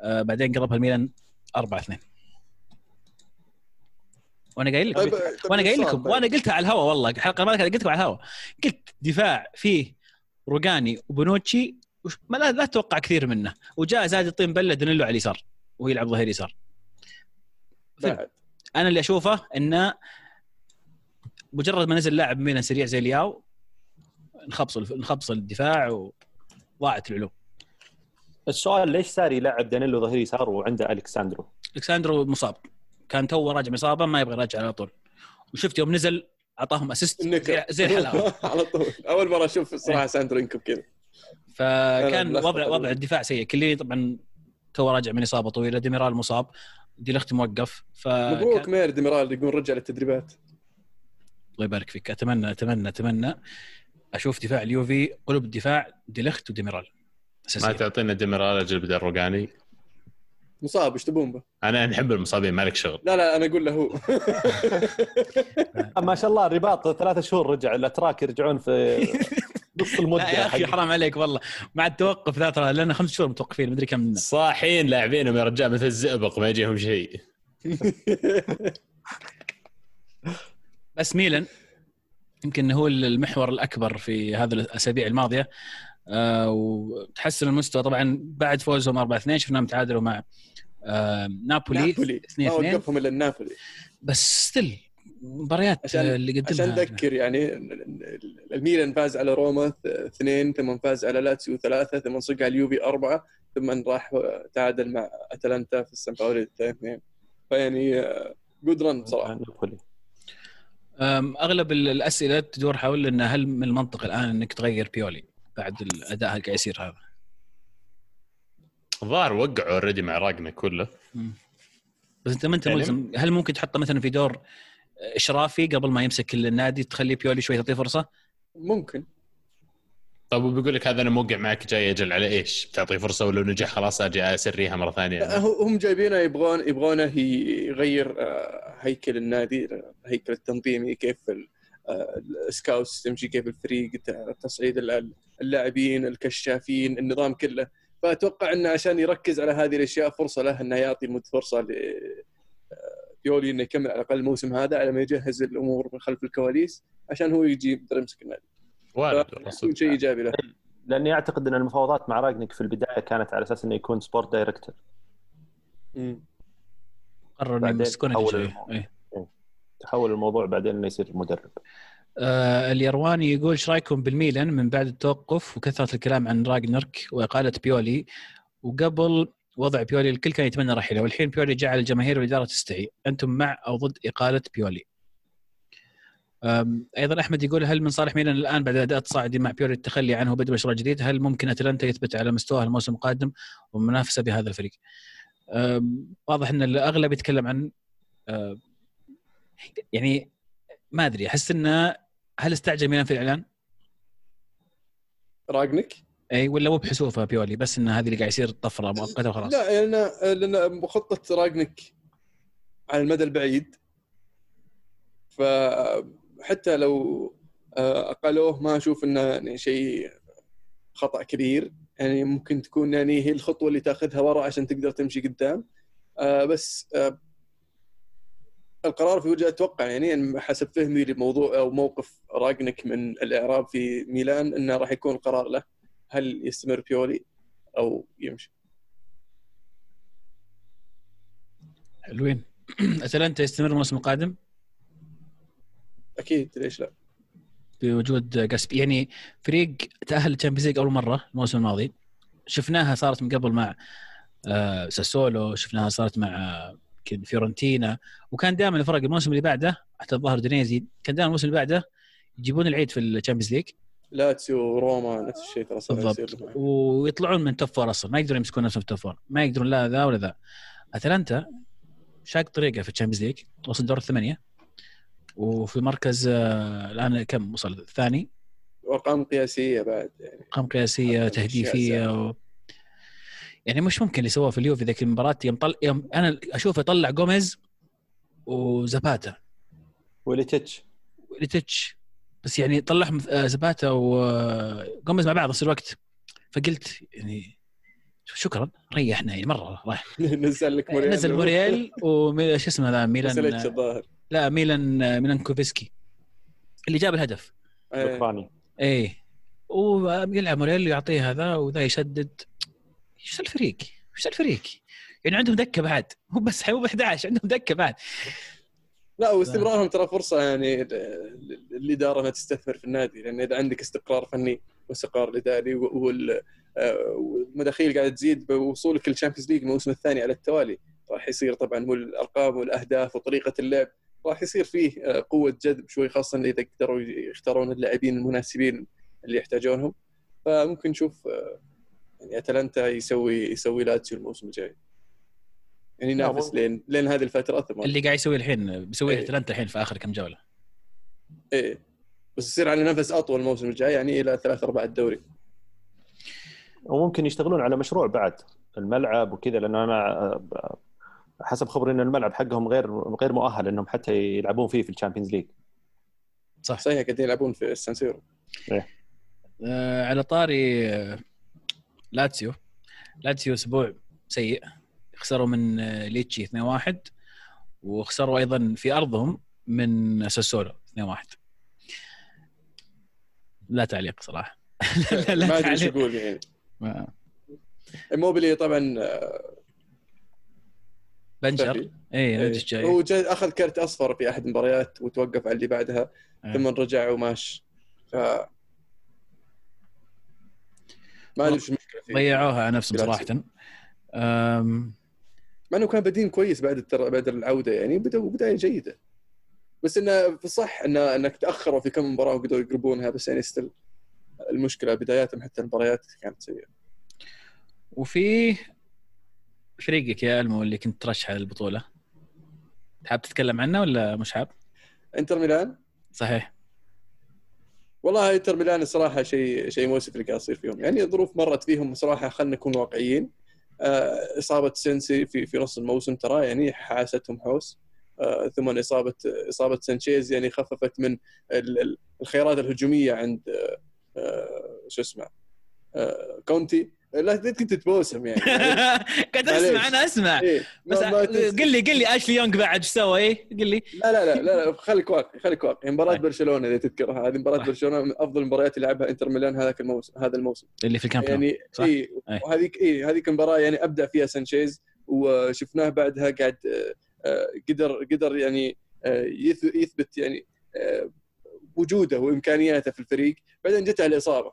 آه، بعدين قلبها الميلان 4-2 وأنا قايل لكم. طيب طيب وأنا قايل لكم. وأنا قلتها على الهواء والله الحلقة الماضيه قلت لكم على الهواء قلت دفاع فيه روجاني وبونوتشي وش- ما لا, لا تتوقع كثير منه. وجاء زاد الطين بلة دانيلو على اليسار وهو يلعب ظهير يسار. أنا اللي أشوفه انه مجرد ما نزل لاعب ميلان سريع زي لياو نخبص نخبص الدفاع وضاعت العلوم السؤال ليش صار يلعب دانيلو ظهير يسار وعنده ألكساندرو؟ ألكساندرو مصاب. كان تو راجع من اصابه ما يبغى يراجع على طول. وشفت يوم نزل أعطاهم assist زي, الحلاوة. على طول. أول مرة أشوف الصراحه ساندرو ينكب كذا. فكان وضع. وضع الدفاع سيء. كليني طبعا تو راجع من إصابة طويلة. ديميرال مصاب. دي لخت موقف مبروك فكان مير ديميرال يقول رجع للتدريبات. الله يبارك فيك. اتمنى اتمنى أتمنى أشوف دفاع اليوفي قلوب الدفاع ديليخت وديميرال. ما تعطينا ديميرال أجل بدل روجاني مصاب إيش تبون به؟ أنا نحب المصابين مالك شغل. لا لا أنا أقول له هو. ما شاء الله الرباط ثلاثة شهور رجع الأتراك يرجعون في نص المدة لا يا أخي حرام عليك والله. مع التوقف ذا ترى لنا خمس شهور متوقفين مدري كم. منا صاحين لاعبينهم يا رجال مثل الزئبق ما يجيهم شيء. بس ميلان يمكن هو المحور الأكبر في هذه الأسابيع الماضية. آه وتحسن المستوى طبعا بعد فوزهم 4 2 شفناهم تعادلوا مع نابولي نابولي. 2 ما 2 وقفهم إلا النابولي بس still مباريات عشان- اللي قدمها عشان نذكر يعني الميلان فاز على روما اثنين ثم فاز على لاتسيو ثلاثة ثم صق على اليوفي أربعة ثم راح تعادل مع أتلانتا في السان باولي اثنين فيعني good run بصراحه أغلب ال- الأسئلة تدور حول إن هل من المنطق الآن إنك تغير بيولي بعد الأداء اللي قاعد يصير هذا؟ الظاهر وقعوا اوريدي مع راجنا كله مم. بس انت ما أنت يعني- ملزم هل ممكن تحطه مثلا في دور إشرافي قبل ما يمسك النادي تخلي بيولي شوي تعطيه فرصة؟ ممكن طب وبيقول لك هذا أنا موقع معك جاي أجل على إيش؟ بتعطيه فرصة ولو نجح خلاص أجي أسريها مرة ثانية هو- هم جايبينه يبغون يبغونه يغير آه، هيكل النادي هيكل التنظيمي كيف ال- آه، ال scouts تمشي كيف الفريق تصعيد ال- اللاعبين الكشافين النظام كله فأتوقع إنه عشان يركز على هذه الأشياء فرصة له إنه يعطي مد فرصة ل بيولي إنه يكمل على الأقل الموسم هذا على ما يجهز الأمور من خلف الكواليس عشان هو يجي يقدر يمسك النادي وارد. شيء إيجابي له لأني أعتقد إن المفاوضات مع رانجنيك في البداية كانت على أساس إنه يكون sport director. قرر إنه. الموضوع. إيه. تحول الموضوع بعدين إنه يصير مدرب آه اليرواني يقول إيش رأيكم بالميلان من بعد التوقف وكثرة الكلام عن راجنرك وإقالة بيولي؟ وقبل وضع بيولي الكل كان يتمنى رحيله والحين بيولي جعل الجماهير والإدارة تستحي أنتم مع أو ضد إقالة بيولي؟ أيضا أحمد يقول هل من صالح ميلان الآن بعد الاداء التصاعدي مع بيولي التخلي عنه وبدء مشروع جديد؟ هل ممكن أتلانتا يثبت على مستواه الموسم القادم ومنافسة بهذا الفريق؟ واضح إن الأغلب يتكلم عن يعني ما أدري أحس إنه هل استعجل ميلان في الإعلان؟ راجنك إي ولا مو بحسوفه بيولي بس إن هذه اللي قاعد يصير طفرة مؤقتة وخلاص. لا لأن لأن خطه راجنك على المدى البعيد فحتى لو آه، اقلوه ما أشوف إنه يعني شيء خطأ كبير. يعني ممكن تكون يعني هي الخطوة اللي تأخذها ورا عشان تقدر تمشي قدام. آه، بس آه، القرار في وجهة أتوقع يعني حسب فهمي لموضوع أو موقف راجنك من الإعراب في ميلان أنه راح يكون القرار له. هل يستمر بيولي أو يمشي؟ حلوين. اتلانتا يستمر الموسم القادم؟ أكيد ليش لا؟ بوجود جاسب. يعني فريق تأهل لل Champions League أول مرة الموسم الماضي. شفناها صارت من قبل مع آه، ساسولو شفناها صارت مع آه، يمكن فيورنتينا. وكان دائما الفرق الموسم اللي بعده حتى الظاهر أودينيزي كان دائما الموسم اللي بعده يجيبون العيد في ال Champions League. لاتسيو وروما نفس الشيء ترى بالضبط. ويطلعون من top four أصلا. ما يقدرون يمسكون نفسهم في top four ما يقدرون لا ذا ولا ذا. أتلانتا شاق طريقة في ال Champions League. وصل دور الثمانية. وفي مركز آه، الآن كم وصل؟ الثاني. وأرقام قياسية بعد يعني. أرقام قياسية تهديفية و... يعني مش ممكن اللي سووه في اليوفي ذيك المباراة يوم طل... يوم أنا أشوفه طلع جوميز وزباتا. وليتش وليتش بس يعني طلعهم آه، زباتا وجوميز مع بعض نفس الوقت. فقلت يعني شكرا ريحنا يعني مرة رايح نزل لك موريال. نزل موريال وش اسمه ذا ميلان الظاهر لا ميلان مالينوفسكي. اللي جاب الهدف. إيه. اوكراني إيه. ويلعب موريل يعطيه هذا وذا يسدد إيش الفريق؟ إيش الفريق؟ يعني عندهم دكة بعد مو بس top 11 عندهم دكة بعد لا واستمرارهم ترى فرصة يعني للاداره انها تستثمر في النادي لأن إذا عندك استقرار فني واستقرار إداري آه، والمداخيل قاعدة تزيد بوصولك لل Champions League الموسم الثاني على التوالي راح يصير طبعا والارقام والأهداف وطريقة اللعب راح يصير فيه آه، قوة جذب شوي خاصة إذا قدروا يختارون اللاعبين المناسبين اللي يحتاجونهم فممكن نشوف آه، يعني أتلانتا يسوي يسوي لاتسيو الموسم الجاي. يعني ينافس. لين لين هذه الفترة ثم اللي قاعد يسويه الحين بيسويه إيه. أتلانتا الحين في آخر كم جولة. إيه. بس يصير على نفس أطول الموسم الجاي يعني إلى ثلاث ارباع الدوري. وممكن يشتغلون على مشروع بعد الملعب وكذا لأنه أنا حسب خبري إن الملعب حقهم غير غير مؤهل إنهم حتى يلعبون فيه في ال Champions League. صح. صحيح قاعدين يلعبون في السانسيرو آه على طاري آه، لاتسيو. لاتسيو أسبوع سيء. خسروا من آه، ليتشي 2-1 وخسروا أيضا في أرضهم من ساسولو 2-1 لا تعليق صراحة. لا, لا ما أدري إيش أقول يعني. موبيلي طبعا آه، بنشر اي اي نجس جاي. هو أخذ كرت أصفر في أحد المباريات وتوقف على اللي بعدها إيه. ثم رجع وماش ف ما ادري إيش المشكلة فيه. ضيعوها على نفسهم. صراحة. أم، مع إنه كان بدين كويس بعد التر... بعد العودة يعني بدا بدايه جيدة. بس إنه في صح انه إنك تأخروا في كم مباراة وقدروا يقربونها بس يعني ستيل المشكلة بداياتهم حتى المباريات كانت سيئة. وفي فريقك يا ألمو اللي كنت ترشح على البطوله حاب تتكلم عنه ولا مش حاب؟ إنتر ميلان. صحيح. والله إنتر ميلان الصراحه شيء شيء مؤسف اللي قاعد يصير فيهم. يعني ظروف مرت فيهم صراحة خلينا نكون واقعيين. آه، إصابة سينسي في في نص الموسم ترى يعني حاستهم حوس. آه، ثم إصابة إصابة سانشيز يعني خففت من ال- ال- الخيارات الهجومية عند آه، آه، شو اسمه آه، كونتي. لا كنت تبوسم يعني قاعد. أسمع أنا أسمع إيه، بس. قل لي قل لي أشلي يونغ بعد إيش سوى إيه قل لي لا لا لا لا, لا خليك واقعي خليك واقعي مباراة طيب. برشلونة إذا تذكرها هذه مباراة طيب. برشلونة من أفضل المباريات اللي لعبها إنتر ميلان هذاك الموسم هذا الموسم اللي في الكامب. يعني صح؟ أي. وهذيك اي هذيك المباراة يعني أبدع فيها سانشيز وشفناه بعدها قاعد آه، آه، قدر قدر يعني آه، يث- يثبت يعني وجوده وإمكانياته في الفريق بعدين جته الإصابة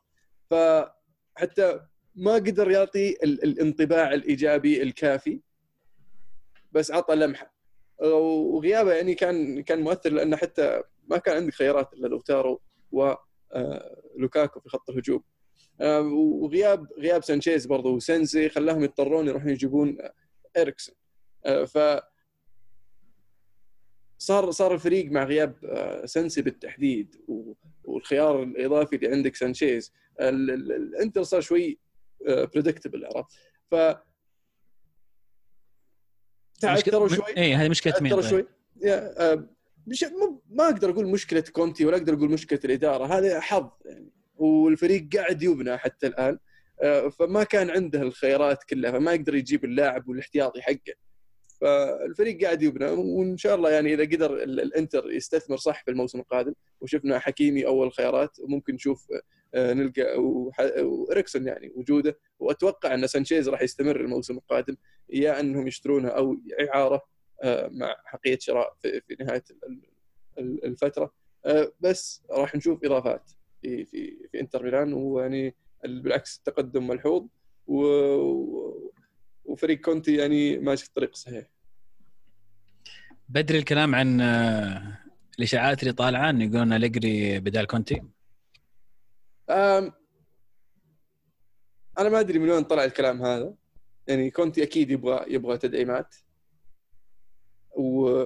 فحتى ما قدر يعطي ال- الانطباع الإيجابي الكافي بس عطى لمحة. وغيابه يعني كان كان مؤثر لأنه حتى ما كان عندك خيارات إلا لوتارو ولوكاكو في خط الهجوم. آه، وغياب غياب سانشيز برضو وسنسي خلاهم يضطرون يروحون يجيبون اريكسون آه، ف صار صار الفريق مع غياب آه، سنسي بالتحديد والخيار الإضافي اللي عندك سانشيز. ال- ال- الإنتر صار شوي predictable عرفت؟ ف تعثروا شوي. إيه هذه مشكلة مين تعثروا طيب؟ شوي. آه، مش ما أقدر أقول مشكلة كونتي ولا أقدر أقول مشكلة الإدارة هذا حظ يعني. والفريق قاعد يبنى حتى الآن آه، فما كان عنده الخيارات كلها فما يقدر يجيب اللاعب والاحتياطي حقه. فالفريق قاعد يبنى وإن شاء الله يعني إذا قدر ال- الإنتر يستثمر صح في الموسم القادم وشفنا حكيمي أول خيارات وممكن نشوف آه، نلقى وح- واريكسون يعني وجوده. وأتوقع أن سانشيز راح يستمر الموسم القادم يا أنهم يشترونه أو إعارة آه، مع حقية شراء في نهاية ال- ال- الفترة. آه، بس راح نشوف إضافات في في في إنتر ميلان ويعني ال- بالعكس التقدم ملحوظ. وفريق كونتي يعني ماشي في الطريق الصحيح بدري الكلام عن آه، الإشاعات اللي طالعة انه يقولون أليجري بدال كونتي. أنا ما أدري من وين طلع الكلام هذا. يعني كونتي أكيد يبغى يبغى تدعيمات. و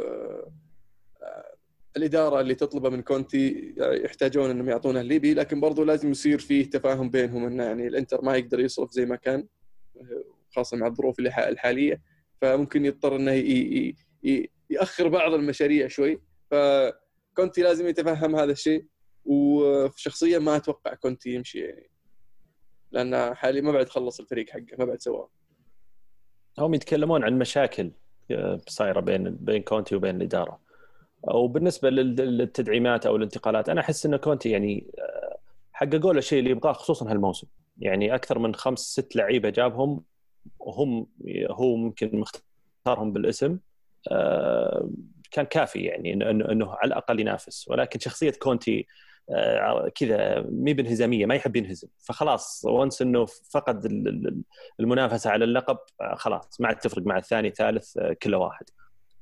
الإدارة اللي تطلبه من كونتي يحتاجون إنهم يعطونه الليبي لكن برضو لازم يصير فيه تفاهم بينهم إنه يعني الإنتر ما يقدر يصرف زي ما كان خاصة مع الظروف الحالية. فممكن يضطر إنه ي- ي- ي- يأخر بعض المشاريع شوي. فكونتي لازم يتفهم هذا الشيء. وشخصيا ما أتوقع كونتي يمشي يعني. لأن حاليا ما بعد خلص الفريق حقه ما بعد سواه. هم يتكلمون عن مشاكل آه، صايرة بين بين كونتي وبين الإدارة. وبالنسبه لل- للتدعيمات أو الانتقالات أنا أحس إن كونتي يعني آه، حققوا له الشيء اللي يبغاه خصوصا هالموسم. يعني أكثر من خمس ست لعيبة جابهم وهم هو ممكن مختارهم بالاسم آه، كان كافي يعني إنه على الأقل ينافس. ولكن شخصية كونتي كذا مي بانهزامية ما يحب ينهزم. فخلاص once انه فقد ال- ال- المنافسة على اللقب آه، خلاص ما عاد تفرق مع الثاني ثالث آه، كله واحد.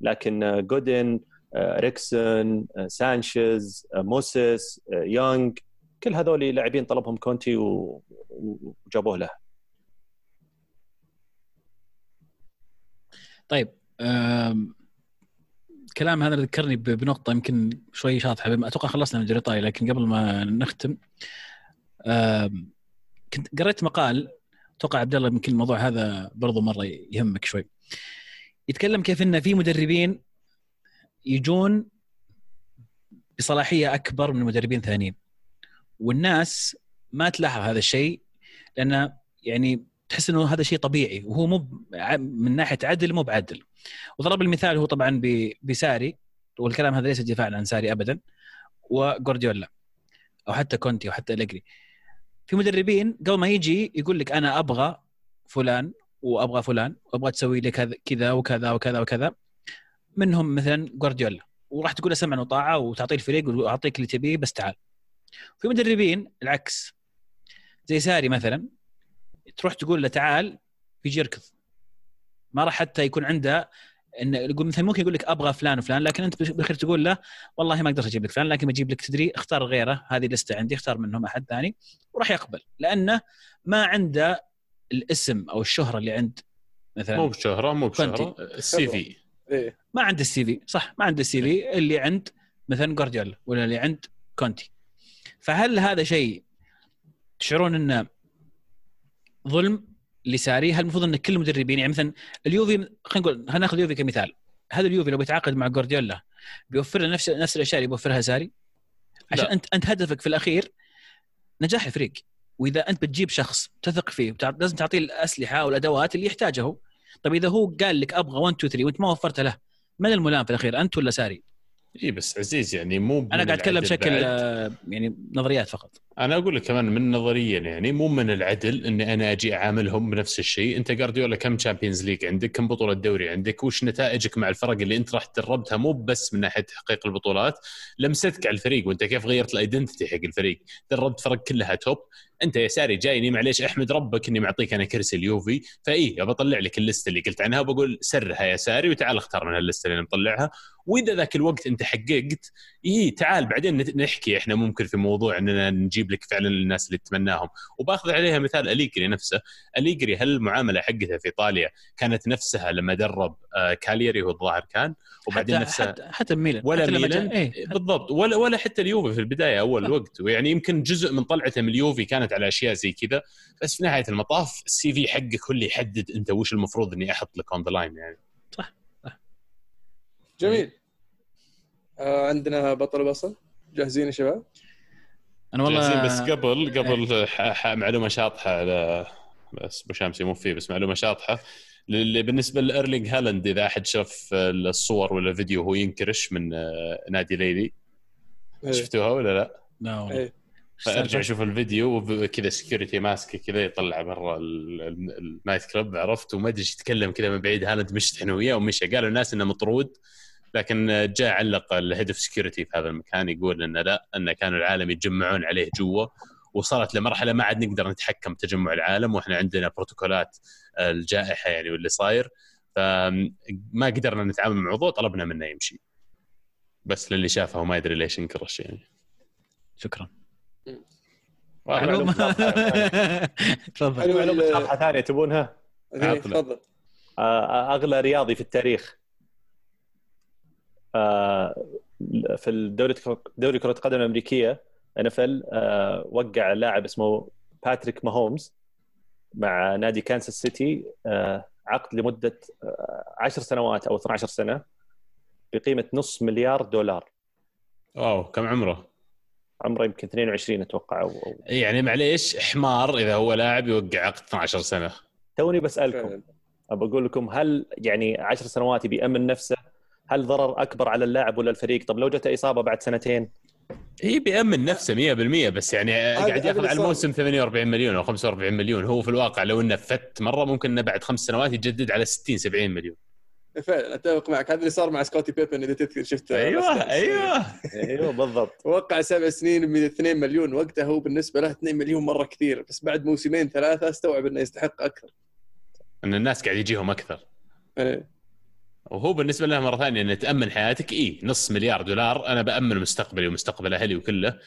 لكن آه، جودين آه، اريكسون آه، سانشيز آه، موسيس آه، يونغ كل هذول لاعبين طلبهم كونتي وجابوه له. طيب الكلام هذا ذكرني بنقطة يمكن شوي شاطحة أتوقع خلصنا من الايطالي لكن قبل ما نختم كنت قريت مقال أتوقع عبد الله يمكن الموضوع هذا برضو مرة يهمك شوي. يتكلم كيف إن في مدربين يجون بصلاحية أكبر من مدربين ثانيين. والناس ما تلاحظ هذا الشيء لأن يعني تحس إنه هذا شيء طبيعي وهو مو من ناحية عدل مو بعدل. وضرب المثال هو طبعا بساري والكلام هذا ليس دفاعا عن ساري ابدا وجوارديولا أو حتى كونتي أو حتى أليجري. في مدربين قبل ما يجي يقول لك أنا أبغى فلان وأبغى فلان وأبغى تسوي لي كذا كذا وكذا وكذا وكذا. منهم مثلا جوارديولا وراح تقول له سمعا وطاعة وتعطيه الفريق وأعطيك اللي تبيه بس تعال. في مدربين العكس. زي ساري مثلا تروح تقول له تعال بيجي يركض ما راح حتى يكون عنده إن يقول مثلا ممكن يقول لك أبغى فلان وفلان لكن أنت بالاخير تقول له والله ما أقدر أجيب لك فلان لكن بجيب لك تدري اختار غيره هذه لستة عندي اختار منهم أحد ثاني وراح يقبل. لأنه ما عنده الاسم أو الشهرة اللي عند مثلا مو بشهرة مو. بشهرة ال CV. إيه. ما عنده ال CV صح ما عنده ال CV اللي عند مثلا جوارديولا ولا اللي عند كونتي. فهل هذا شيء تشعرون إنه ظلم لساري؟ هل المفروض أن كل المدربين يعني مثلا اليوفي خلينا نقول خلينا ناخذ اليوفي كمثال. هذا اليوفي لو بيتعاقد مع جوارديولا بيوفر له نفس نفس الأشياء اللي بيوفرها ساري؟ عشان لا. أنت أنت هدفك في الأخير نجاح الفريق. وإذا أنت بتجيب شخص تثق فيه لازم تعطيه الأسلحة والأدوات اللي يحتاجها هو طيب إذا هو قال لك أبغى 1 2 3 وأنت ما وفرت له من الملام في الأخير أنت ولا ساري؟ إي بس عزيز يعني مو أنا قاعد أتكلم بشكل يعني نظريات فقط. أنا أقول لك كمان من نظريا يعني مو من العدل إني أنا أجي أعاملهم بنفس الشيء. أنت جارديولا كم Champions League عندك؟ كم بطولة دوري عندك؟ وش نتائجك مع الفرق اللي أنت راح تدربتها مو بس من ناحية تحقيق البطولات. لمستك على الفريق وأنت كيف غيرت ال identity حق الفريق؟ دربت فرق كلها top أنت يا ساري جايني معليش أحمد ربك إني معطيك أنا كرسي اليوفي. فاي بطلع لك ال list اللي قلت عنها وبقول سرها يا ساري وتعال اختار من ال list اللي مطلعها. وإذا ذاك الوقت أنت حققت اي تعال بعدين نحكي إحنا ممكن في موضوع إننا نجيب لك فعلا الناس اللي تتمناهم. وباخذ عليها مثال أليجري نفسه. أليجري هل المعامله حقته في إيطاليا كانت نفسها لما درب آه، كالياري هو الظاهر كان وبعدين حتى نفسها حتى, حتى ميلان. ولا حتى ميلان. إيه. بالضبط. ولا ولا حتى اليوفي في البداية أول وقت. ويعني يمكن جزء من طلعته من اليوفي كانت على أشياء زي كذا. بس في نهاية المطاف ال CV حقك هو اللي يحدد أنت وش المفروض إني أحط لك on the line يعني. جميل. آه عندنا بطل بصل جاهزين يا شباب؟ أنا والله جاهزين بس قبل قبل ح- ح- معلومة شاطحة على بس أبو شامسي مو فيه بس معلومة شاطحة اللي بالنسبة لإيرلينج هالاند إذا أحد شاف الصور ولا الفيديو وهو ينكرش من آه، نادي ليلي إيه. شفتوها ولا لا؟ لا والله. إيه. فأرجع شوف الفيديو وكذا security ماسكه كذا يطلع برا ال- ال- ال night club عرفت وما أدري إيش يتكلم كذا من بعيد هالاند مشتحن وياه ومشى قالوا الناس إنه مطرود لكن جاء علق ال head of security في هذا المكان يقول انه لا انه كانوا العالم يتجمعون عليه جوا وصلت لمرحلة ما عاد نقدر نتحكم بتجمع العالم وإحنا عندنا بروتوكولات الجائحة يعني واللي صاير. فما قدرنا نتعامل مع الموضوع طلبنا منه يمشي. بس للي شافه وما يدري ليش انكرش يعني. شكرا. تفضل. معلومة ثانية تبونها. تفضل أغلى رياضي في التاريخ. في الدوري دوري كرة القدم الأمريكية NFL وقع لاعب اسمه باتريك ماهومز مع نادي كانساس سيتي آه، عقد لمدة آه، 10 سنوات أو 12 سنة بقيمة نص مليار دولار wow كم عمره؟ عمره يمكن 22 أتوقع أو أو- يعني معليش حمار إذا هو لاعب يوقع عقد 12 سنة توني بسألكم. ابى أقول لكم هل يعني 10 سنوات بيامن نفسه هل ضرر أكبر على اللاعب ولا الفريق؟ طب لو جته إصابة بعد سنتين؟ هي بيأمن نفسه 100% بس يعني قاعد ياخذ على صار. الموسم 48 مليون أو 45 مليون. هو في الواقع لو إنه فت مرة ممكن إنه بعد خمس سنوات يجدد على 60 70 مليون. فعلا أتفق معك. هذا اللي صار مع سكوتي بيبن إذا تذكر شفته. أيوه أيوه. أيوه بالضبط. وقع سبع سنين ب 2 مليون. وقتها هو بالنسبة له 2 مليون مرة كثير. بس بعد موسمين ثلاثة استوعب إنه يستحق أكثر. إن الناس قاعد يجيهم أكثر. إيه. وهو بالنسبة له مرة ثانية إنه تأمن حياتك. اي نص مليار دولار. أنا بأمن مستقبلي ومستقبل أهلي وكله.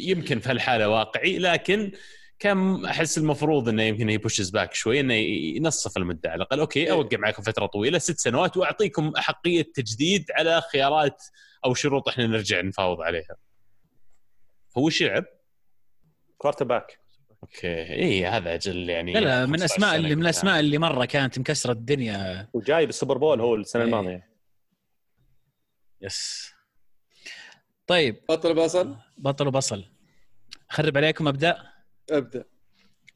يمكن في هالحالة واقعي لكن كان أحس المفروض إنه يمكن ي push back شوي إنه ينصف المدة على الأقل. okay أوقع معكم فترة طويلة ست سنوات وأعطيكم أحقية تجديد على خيارات أو شروط إحنا نرجع نفاوض عليها. هو شعب. quarterback okay. اي هذا أجل يعني لا لا من 15 أسماء سنة اللي من. الأسماء اللي مرة كانت مكسرة الدنيا. وجاي بال Super Bowl هو السنة إيه. الماضية. yes. طيب. بطل بصل؟ بطل وبصل. أخرب عليكم أبدأ. أبدأ.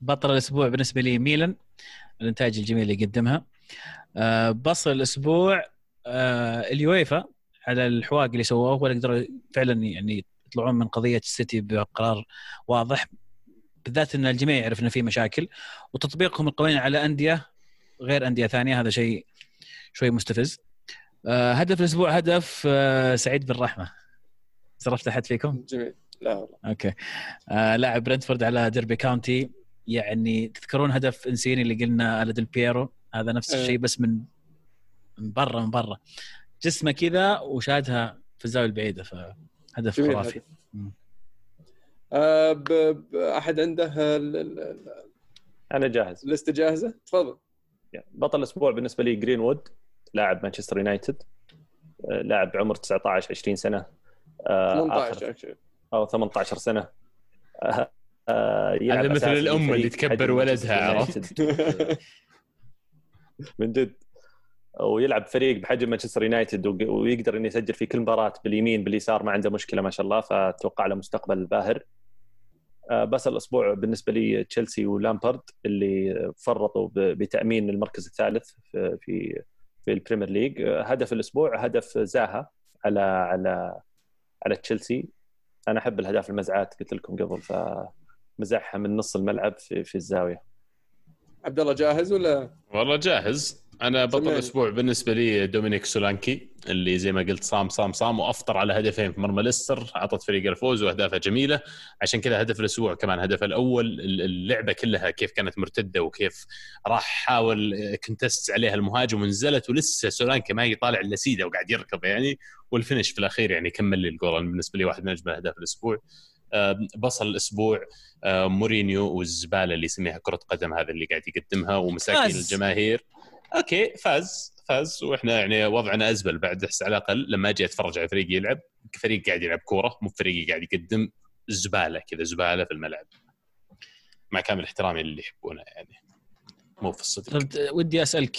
بطل الأسبوع بالنسبة لي ميلان الإنتاج الجميل اللي يقدمها. آه، بصل الأسبوع آه، اليويفا على الحواق اللي سووه ولا قدروا فعلا يعني يطلعون من قضية السيتي بقرار واضح. بالذات إن الجميع يعرف ان في مشاكل وتطبيقهم القوانين على أندية غير أندية ثانية هذا شيء شوي مستفز. آه، هدف الأسبوع هدف آه، سعيد بن رحمة صرفت أحد فيكم؟ جميل. لا والله. okay. آه لاعب برنتفورد على ديربي كاونتي. يعني تذكرون هدف إنسيني اللي قلنا على ديل بيرو هذا نفس إيه. الشيء بس من من برا من برا. جسمه كذا وشادها في الزاوية البعيدة فهدف خرافي هدف. مم. آه ب... ب... أحد عنده ال- ال- أنا جاهز. الليسته جاهزة؟ تفضل. بطل الأسبوع بالنسبة لي جرين وود لاعب مانشستر يونايتد. آه، لاعب عمر 19 20 سنة. آه، 18 آخر actually. أو 18 سنة. آه، آه، يلعب هذا مثل لفريق اللي تكبر ولدها، عرفت؟ من جد. ويلعب فريق بحجم مانشستر يونايتد ويقدر إنه يسجل في كل مباراة باليمين باليسار ما عنده مشكلة ما شاء الله فأتوقع له مستقبل باهر. آه، بصل الأسبوع بالنسبة لي تشيلسي ولامبارد اللي فرطوا بتأمين المركز الثالث في في في البريمير ليج. آه، هدف الأسبوع هدف زاها على على على تشيلسي. أنا أحب الأهداف المزعات قلت لكم قبل فمزعها من نص الملعب في في الزاوية. عبد الله جاهز ولا؟ والله جاهز. أنا بطل. الأسبوع بالنسبة لي دومينيك سولانكي اللي زي ما قلت صام صام صام وأفطر على هدفين في مرمى ليستر أعطت فريق الفوز واهدافها جميلة عشان كذا هدف الأسبوع كمان هدف الأول اللعبة كلها كيف كانت مرتدة وكيف راح حاول كنتست عليها المهاجم ونزلت ولسه سولانكي ما يطالع إلا سيدة وقاعد يركض يعني وال finish في الأخير يعني كمل لي الجول بالنسبة لي واحد من أجمل أهداف الأسبوع آه، بصل الأسبوع آه، مورينيو والزبالة اللي يسميها كرة قدم هذا اللي قاعد يقدمها ومساكين. الجماهير okay فاز فاز. وإحنا يعني وضعنا ازبل بعد على الأقل لما أجي اتفرج على فريق يلعب. فريق قاعد يلعب كورة مو فريق قاعد يقدم زبالة كذا زبالة في الملعب. مع كامل احترامي للي يحبونه يعني. مو في الصدق. طب ودي أسألك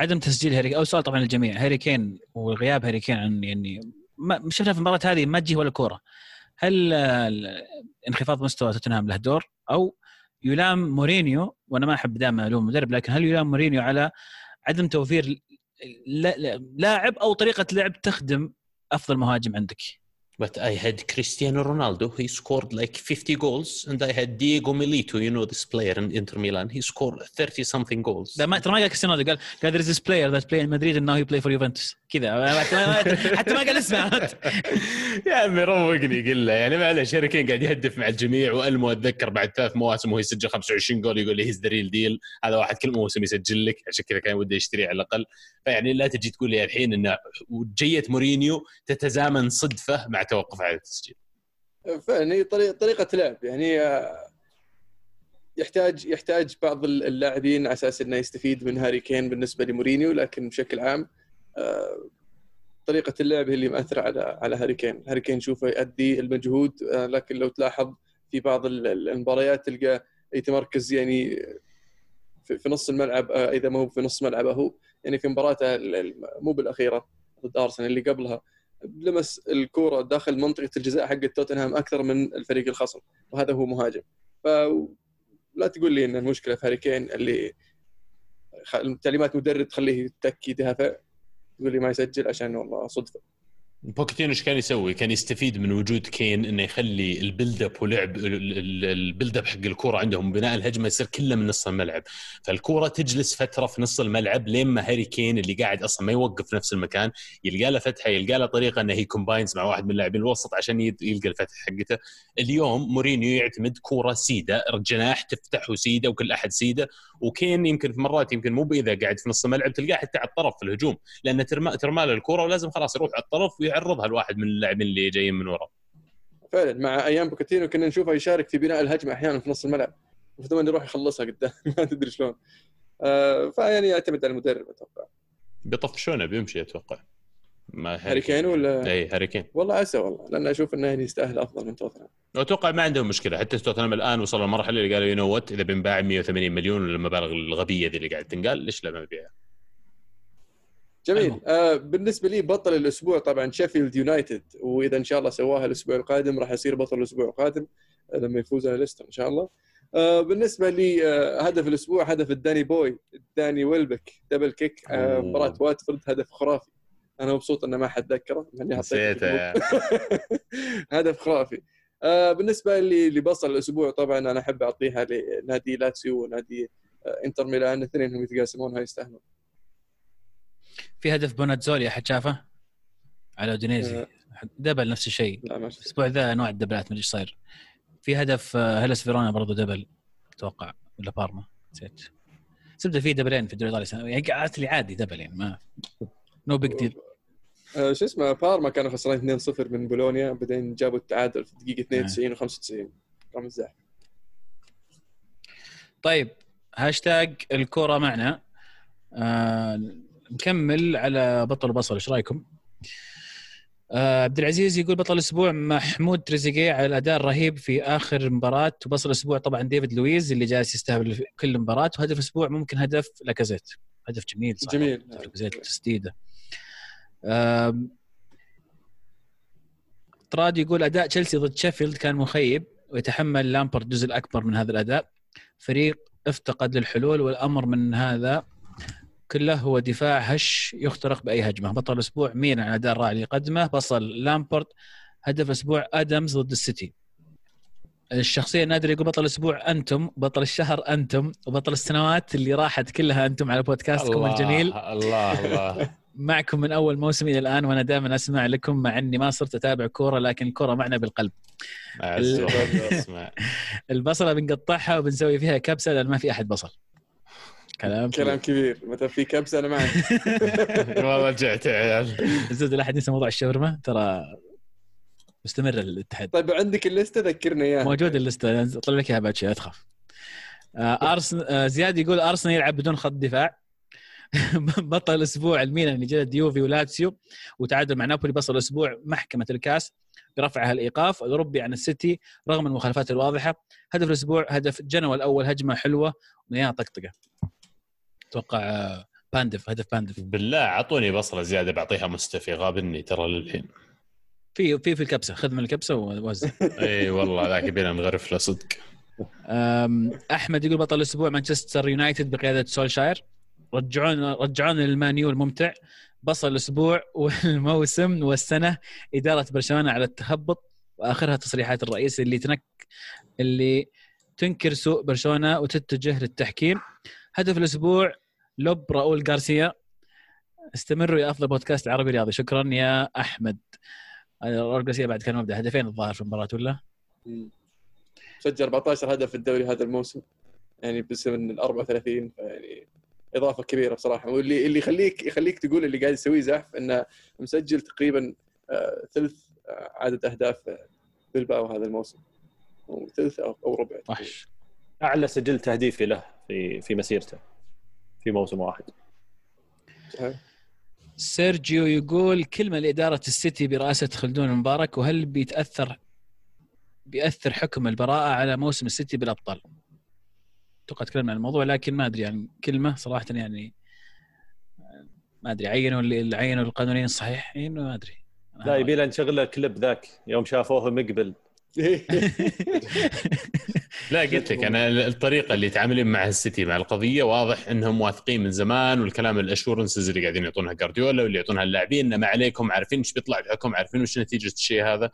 عدم تسجيل هاري أو سؤال طبعا للجميع. هاري كين وغياب هاري كين عن يعني ما شفنا في المباراة هذه ما تجيه ولا كورة. هل انخفاض مستوى توتنهام له دور؟ أو يلام مورينيو وأنا ما أحب دائما الوم المدرب لكن هل يلام مورينيو على عدم توفير لا- لا- لاعب أو طريقة لعب تخدم أفضل مهاجم عندك؟ But I had Cristiano Ronaldo. He scored like 50 goals, and I had Diego Milito. You know this player in Inter Milan. He scored 30 something goals. لا ما ترى ما قال كريستيانو قال قال there is this player that play in Madrid and now he play for Juventus كذا حتى ما- قال اسمه يا عمي روقني قل له يعني معلش هاري كين قاعد يهدف مع الجميع وألمو أتذكر بعد ثلاث مواسم وهو يسجل 25 جول يقول لي he's the real deal هذا واحد كل موسم يسجل لك عشان كذا كان وده يشتريه على الأقل فيعني لا تجي تقول لي الحين إن جية مورينيو تتزامن صدفة مع توقف على التسجيل. هي طريقة لعب. يعني آه، يحتاج يحتاج بعض اللاعبين على أساس إنه يستفيد من هاري كين بالنسبة لمورينيو لكن بشكل عام آه، طريقة اللعب هي اللي مأثرة على على هاري كين، هاري كين نشوفه يؤدي المجهود آه، لكن لو تلاحظ في بعض ال- ال- المباريات تلقى يتمركز يعني في نص الملعب إذا ما هو في نص ملعبه هو يعني في مباراته مو بالأخيرة ضد أرسنال اللي قبلها لمس الكورة داخل منطقة الجزاء حق توتنهام أكثر من الفريق الخصم وهذا هو مهاجم. فلا تقول لي إن المشكلة في هاري كين اللي تعليمات مدرب تخليه يتك يدافع تقول لي ما يسجل عشان والله صدفة. بوكيتينو إيش كان يسوي؟ كان يستفيد من وجود كين إنه يخلي ال build up ولعب ال- ال- ال build up حق الكوره عندهم بناء الهجمة يصير كله من نص الملعب، فالكوره تجلس فترة في نص الملعب لين ما هاري كين اللي قاعد أصلا ما يوقف في نفس المكان يلقى له فتحة يلقى له طريقة إنه he combines مع واحد من اللاعبين الوسط عشان يلقى الفتحة حقته. اليوم مورينيو يعتمد كوره سيدة جناح تفتح وسيدة وكل أحد سيدة وكين يمكن في مرات يمكن مو بإذا قاعد في نص الملعب تلقاه حتى على الطرف في الهجوم لأن ترمى ترمى الكوره ولازم خلاص يروح على الطرف ويعرضها لواحد من اللاعبين اللي جايين من ورا. فعلا مع أيام بوكاتينو كنا نشوفه يشارك في بناء الهجمة أحيانا في نص الملعب. ثم يروح يخلصها قدام ما تدري شلون. آه فيعني يعتمد على المدرب أتوقع. بيطفشونه بيمشي أتوقع. ما هاري كين ولا؟ إي هاري كين. والله عسى والله. لأن أشوف إنه يعني يستاهل أفضل من توتنهام. واتوقع ما عندهم مشكلة. حتى توتنهام الآن وصلوا المرحله اللي قالوا you know what إذا بنباع 180 مليون ولا المبالغ الغبية ذي اللي قاعد تنقال ليش لا ما نبيعها؟ جميل. آه بالنسبة لي بطل الأسبوع طبعا شيفيلد يونايتد وإذا إن شاء الله سواها الأسبوع القادم راح يصير بطل الأسبوع القادم آه، لما يفوز على ليستر إن شاء الله آه بالنسبة لي آه هدف الأسبوع هدف ال Danny boy داني ويلبك double kick آه. مباراة واتفورد هدف خرافي أنا مبسوط إنه ما حد ذكره نسيته. هدف خرافي آه بالنسبة لي لبصل الأسبوع طبعا أنا أحب أعطيها لنادي لاتسيو ونادي آه، إنتر ميلان اثنينهم يتقاسمونها يستاهلون في هدف بوناتزولي أحد شافه؟ على أودينيزي. آه. double نفس الشيء. الأسبوع ذا انواع الدبلات ما أدري إيش صاير. في هدف آه، هيلس فيرونا برضو double أتوقع ولا بارما. نسيت. زبدة في دبلين في الدوري الإيطالي. يعني قعدت لي عادي double يعني ما نو big deal آه، شو اسمه بارما كانوا خسرانين 2-0 من بولونيا بعدين جابوا التعادل في دقيقه 92 و95 رقم الزحف طيب هاشتاج الكورة معنا. آه نكمل على بطل وبصل إيش رأيكم؟ آه عبد العزيز يقول بطل الأسبوع محمود تريزيجيه على الأداء الرهيب في آخر مباراة. وبصل الأسبوع طبعا ديفيد لويز اللي جالس يستهبل في كل مباراة. وهدف الأسبوع ممكن هدف لاكازيت. هدف جميل صح جميل. لاكازيت تسديدة. آم، طراد يقول أداء تشيلسي ضد شيفيلد كان مخيب ويتحمل لامبرد الجزء الأكبر من هذا الأداء. فريق افتقد للحلول والأمر من هذا. كله هو دفاع هش يخترق بأي هجمة. بطل الأسبوع مين على اداء الرائع اللي قدمه بصل لامبرد هدف الأسبوع أدمز ضد السيتي. الشخصية النادره يقول بطل الأسبوع أنتم بطل الشهر أنتم وبطل السنوات اللي راحت كلها أنتم على بودكاستكم الله- الجميل. الله الله. معكم من أول موسم إلى الآن وأنا دائما أسمع لكم مع إني ما صرت أتابع كورة لكن الكوره معنا بالقلب. البصلة بنقطعها وبنسوي فيها كبسة لأن ما في أحد بصل. كلام كلام كبير. مثلا في كبسه أنا معك. والله رجعت يا عيال. الزبده لا أحد ينسى موضوع الشاورما. ترى مستمر الاتحاد. طيب عندك الليسته ذكرنا إياها. موجود اللستة. اطلع لك إياها بعد شوي لا تخاف. آه، ارسنال آه، زياد يقول أرسنال يلعب بدون خط دفاع. بطل الأسبوع الميلان اللي جلد يوفي ولاتسيو وتعادل مع نابولي بصل الأسبوع. محكمة الكاس برفعها الإيقاف الأوروبي عن السيتي رغم المخالفات الواضحة. هدف الأسبوع هدف جنوى الأول هجمة حلوة مليانه طقطقه أتوقع آه، باندف هدف باندف. بالله أعطوني بصلة زيادة بعطيها مستفي غابني ترى للحين. في في في الكبسة خذ من الكبسة ووزع إي والله ذاك يبينا نغرف له صدق. أحمد يقول بطل الأسبوع مانشستر يونايتد بقيادة سولشاير. رجعون رجعون المانيو الممتع. بصل الأسبوع والموسم والسنة إدارة برشلونة على التخبط وآخرها تصريحات الرئيس اللي تنك اللي تنكر سوء برشلونة وتتجه للتحكيم. هدف الأسبوع لوب راؤول غارسيا. استمروا يا أفضل بودكاست عربي رياضي شكرا يا أحمد. راؤول غارسيا بعد كان مبدأ. هدفين الظاهر في المباراة ولا. سجل 14 هدف في الدوري هذا الموسم. يعني بسن ال 34 يعني إضافة كبيرة بصراحه واللي اللي يخليك يخليك تقول اللي قاعد يسويه زحف إنه مسجل تقريبا آه، ثلث آه، عدد أهداف آه، بلباو هذا الموسم. أو ثلث أو أو ربع وحش أعلى سجل تهديفي له في في مسيرته. في موسم واحد. صحيح. سيرجيو يقول كلمة لإدارة السيتي برئاسة خلدون المبارك وهل بيتأثر بيأثر حكم البراءة على موسم السيتي بالأبطال؟ أتوقع تكلمنا عن الموضوع لكن ما أدري يعني كلمة. صراحة يعني ما أدري عينوا اللي عينوا القانونيين الصحيحين ما أدري. لا يبي له نشغل له كليب ذاك يوم شافوه مقبل لا قلت لك أنا الطريقة اللي يتعاملون مع السيتي مع القضية واضح إنهم واثقين من زمان والكلام ال assurances اللي قاعدين يعطونها جارديولا واللي يعطونها اللاعبين انه ما عليكم عارفين إيش بيطلع الحكم عارفين وش نتيجة الشيء هذا.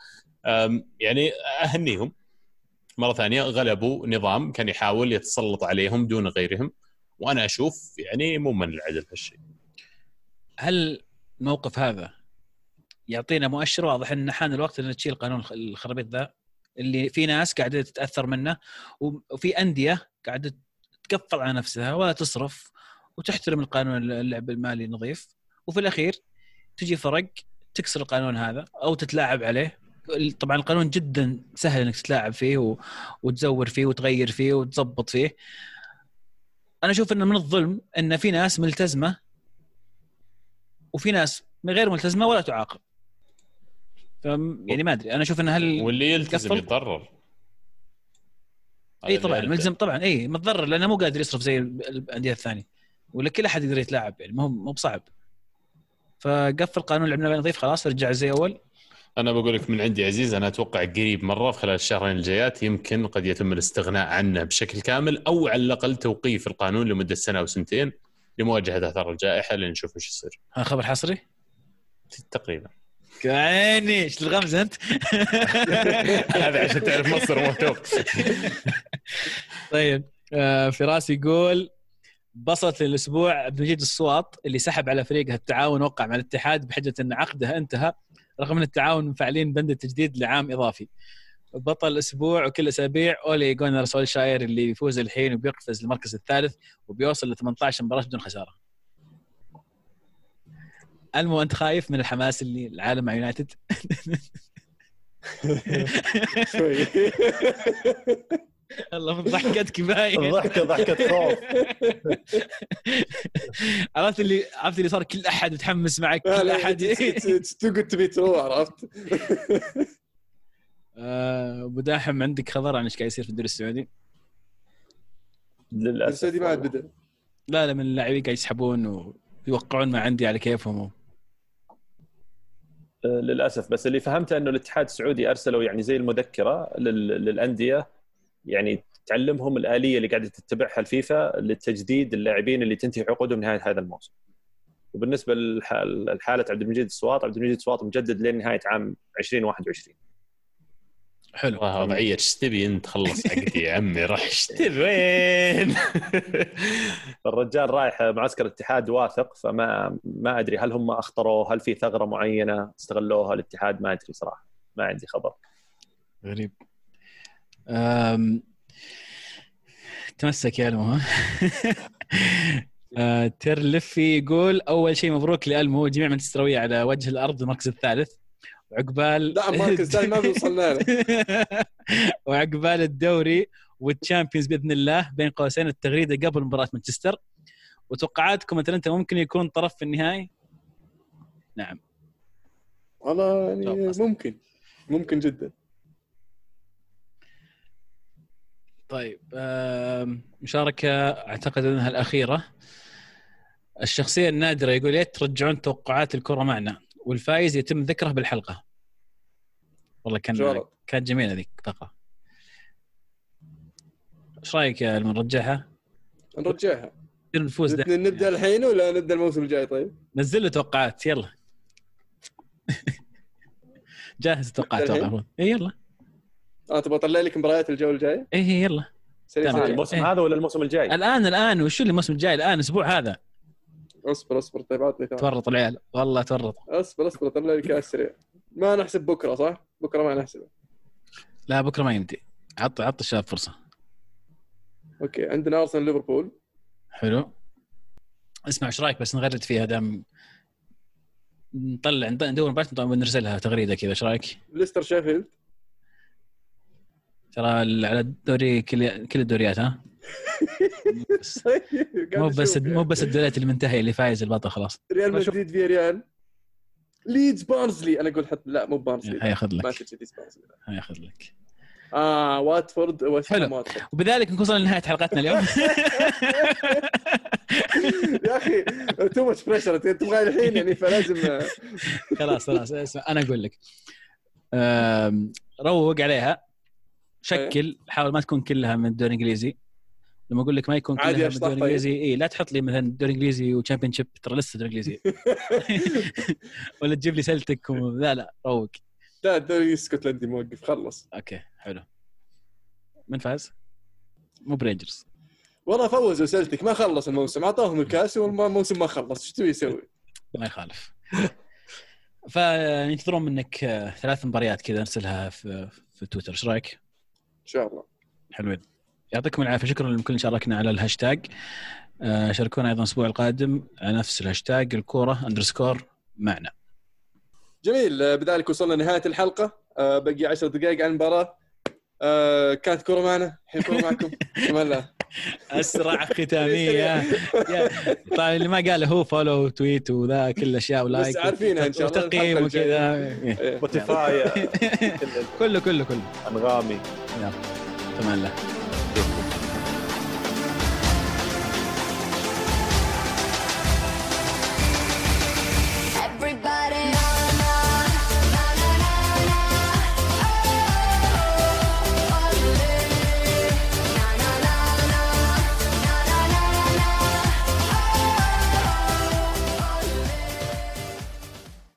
يعني أهنيهم. مرة ثانية غلبوا نظام كان يحاول يتسلط عليهم دون غيرهم وأنا أشوف يعني مو من العدل هالشيء. هل الموقف هذا يعطينا مؤشر؟ واضح إن حان الوقت إن تشيل قانون الخ- الخرابيط ذا. اللي في ناس قاعدة تتأثر منه وفي أندية قاعدة تقفل على نفسها ولا تصرف وتحترم القانون اللعب المالي النظيف. وفي الأخير تجي فرق تكسر القانون هذا أو تتلاعب عليه. طبعا القانون جدا سهل إنك تتلاعب فيه. وتزور فيه وتغير فيه وتظبط فيه. أنا أشوف إنه من الظلم إن في ناس ملتزمة وفي ناس غير ملتزمة ولا تعاقب. يعني ما أدري. أنا أشوف إن هل واللي يلتزم. يتضرر. إي طبعا هذا ملزم طبعا. إي متضرر لأنه مو قادر يصرف زي ال- الأندية الثانية. ولا كل أحد يقدر يتلاعب يعني مو مو بصعب. فقفل قانون اللعب المالي نظيف خلاص رجع زي أول. أنا بقول لك من عندي عزيز أنا أتوقع قريب مرة في خلال الشهرين الجايات يمكن قد يتم الاستغناء عنه بشكل كامل أو على الأقل توقيف القانون لمدة سنة أو سنتين لمواجهة آثار الجائحة لنشوف إيش يصير. ها خبر حصري؟ تقريبا. عيني إيش الغمزة أنت؟ هذا عشان تعرف مصر مو توقف طيب آه، فراس يقول بصلت للأسبوع عبد المجيد الصواط اللي سحب على فريقه التعاون وقع مع الاتحاد بحجة أن عقده انتهى رغم أن التعاون مفعلين بند التجديد لعام إضافي. بطل الأسبوع وكل أسابيع أولي جونر سولشاير اللي بيفوز الحين وبيقفز للمركز الثالث وبيوصل ل 18 مباراة بدون خسارة. المو أنت خايف من الحماس اللي العالم مع يونايتد؟ شوي الله من ضحكتك باين ضحكة ضحكة خوف عرفت اللي عرفت اللي صار كل أحد متحمس معك كل أحد too good to be true عرفت آه، أبو داحم عندك خبر عن إيش قاعد يصير في الدوري السعودي؟ للاسف السعودي ما عاد. بدأ لا لا من اللاعبين قاعد يسحبون ويوقعون ما عندي على كيفهم للأسف بس اللي فهمته أنه الاتحاد السعودي أرسلوا يعني زي المذكرة لل- للأندية يعني تعلمهم الآلية اللي قاعدة تتبعها الفيفا لتجديد اللاعبين اللي تنتهي عقودهم نهاية هذا الموسم. وبالنسبة لحالة عبد المجيد السواط عبد المجيد السواط مجدد لين نهايه عام 2021 حلو. والله وضعية إيش تبي أنت خلص حقتي يا عمي؟ روح إيش تبي؟ وين؟ الرجال رايح معسكر الاتحاد واثق فما ما أدري هل هم اخطروه هل في ثغرة معينة استغلوها الاتحاد؟ ما أدري صراحة ما عندي خبر. غريب. أم... تمسك يا ألمو ها؟ آه، ترلفي يقول أول شيء مبروك لألمو جميع مانشسترويه على وجه الأرض المركز الثالث. وعقبال لا مركز ثاني ما بيوصلنا له. وعقبال الدوري والتشامبيونز بإذن الله بين قوسين التغريدة قبل مباراة مانشستر. وتوقعاتكم اتلانتا ممكن يكون طرف في النهائي؟ نعم. والله يعني. ممكن. ممكن جدا. طيب مشاركة أعتقد أنها الأخيرة. الشخصية النادرة يقول يا ترجعون توقعات الكرة معنا. والفايز يتم ذكره بالحلقة والله كان. كانت جميلة ذيك الفقرة إيش رأيك يا من نرجعها؟ نرجعها نفوز ده. نبدأ الحين ولا نبدأ الموسم الجاي طيب؟ نزل له توقعات يلا جاهز التوقعات الحين؟ أتوقع اي يلا آه تبغى أطلع لك مباريات الجوله الجايه؟ اي يلا سريع الموسم إيه. هذا ولا الموسم الجاي؟ الآن الآن وشو اللي الموسم الجاي الآن الأسبوع هذا اصبر اصبر طيب عطني ثواني تورط العيال. والله تورط. اصبر اصبر اطلع لك اياها سريع ما نحسب بكرة صح؟ بكرة ما نحسبه. لا بكرة ما يمدي. عط عط الشباب فرصة. أوكي عندنا أرسنال ليفربول. حلو. اسمع إيش رأيك بس نغرد فيها دام نطلع ندور مباشرة ونرسلها تغريدة كذا إيش رأيك؟ ليستر شيفيلد. ترى على الدوري كل كل الدوريات ها؟ مو بس مو. بس الدوريات المنتهيه اللي فايز البطل خلاص. ريال. مدريد فيا ريال. ليدز بارنزلي أنا أقول حتى لا مو بارنزلي حياخذ ما لك. ليدز بارنزلي حياخذ لك. آه واتفورد حلو. واتفورد وبذلك نكون وصلنا لنهاية حلقتنا اليوم. يا أخي too much pressure تبغى الحين يعني فلازم خلاص خلاص. اسمع أنا أقول لك. روق عليها. شكل حاول ما تكون كلها من الدوري الإنجليزي. لما أقول لك ما يكون عادي أشطح الدوري طيب. اي لا تحط لي مثلا دوري إنجليزي و Championship ترى لسه دوري إنجليزي. ولا تجيب لي سلتك و... لا لا روق. لا الدوري الاسكتلندي موقف خلص. أوكي حلو. من فاز؟ مو برينجرز. والله فوزوا سلتك ما خلص الموسم أعطاهم الكاس والموسم ما خلص. إيش تبي يسوي؟ ما يخالف. فينتظرون منك آه، ثلاث مباريات كذا نرسلها في في تويتر. إيش رأيك؟ إن شاء الله. حلوين. يعطيكم العافية. شكرا لكل شاركنا على الهاشتاج. آه، شاركونا أيضا الأسبوع القادم على نفس الهاشتاج. الكورة underscore معنا. جميل. آه، بذلك وصلنا نهايه الحلقة. آه، بقي 10 دقائق عن المباراة. كانت كره معنا. الحين كره معكم. كمان لا أسرع ختامية. طيب اللي ما قاله هو follow tweet وذا كل الاشياء و like. عارفينها إن شاء الله. وتقييم وكذا. سبوتيفاي كله كله كله. أنغامي. تمام. الله দেখুন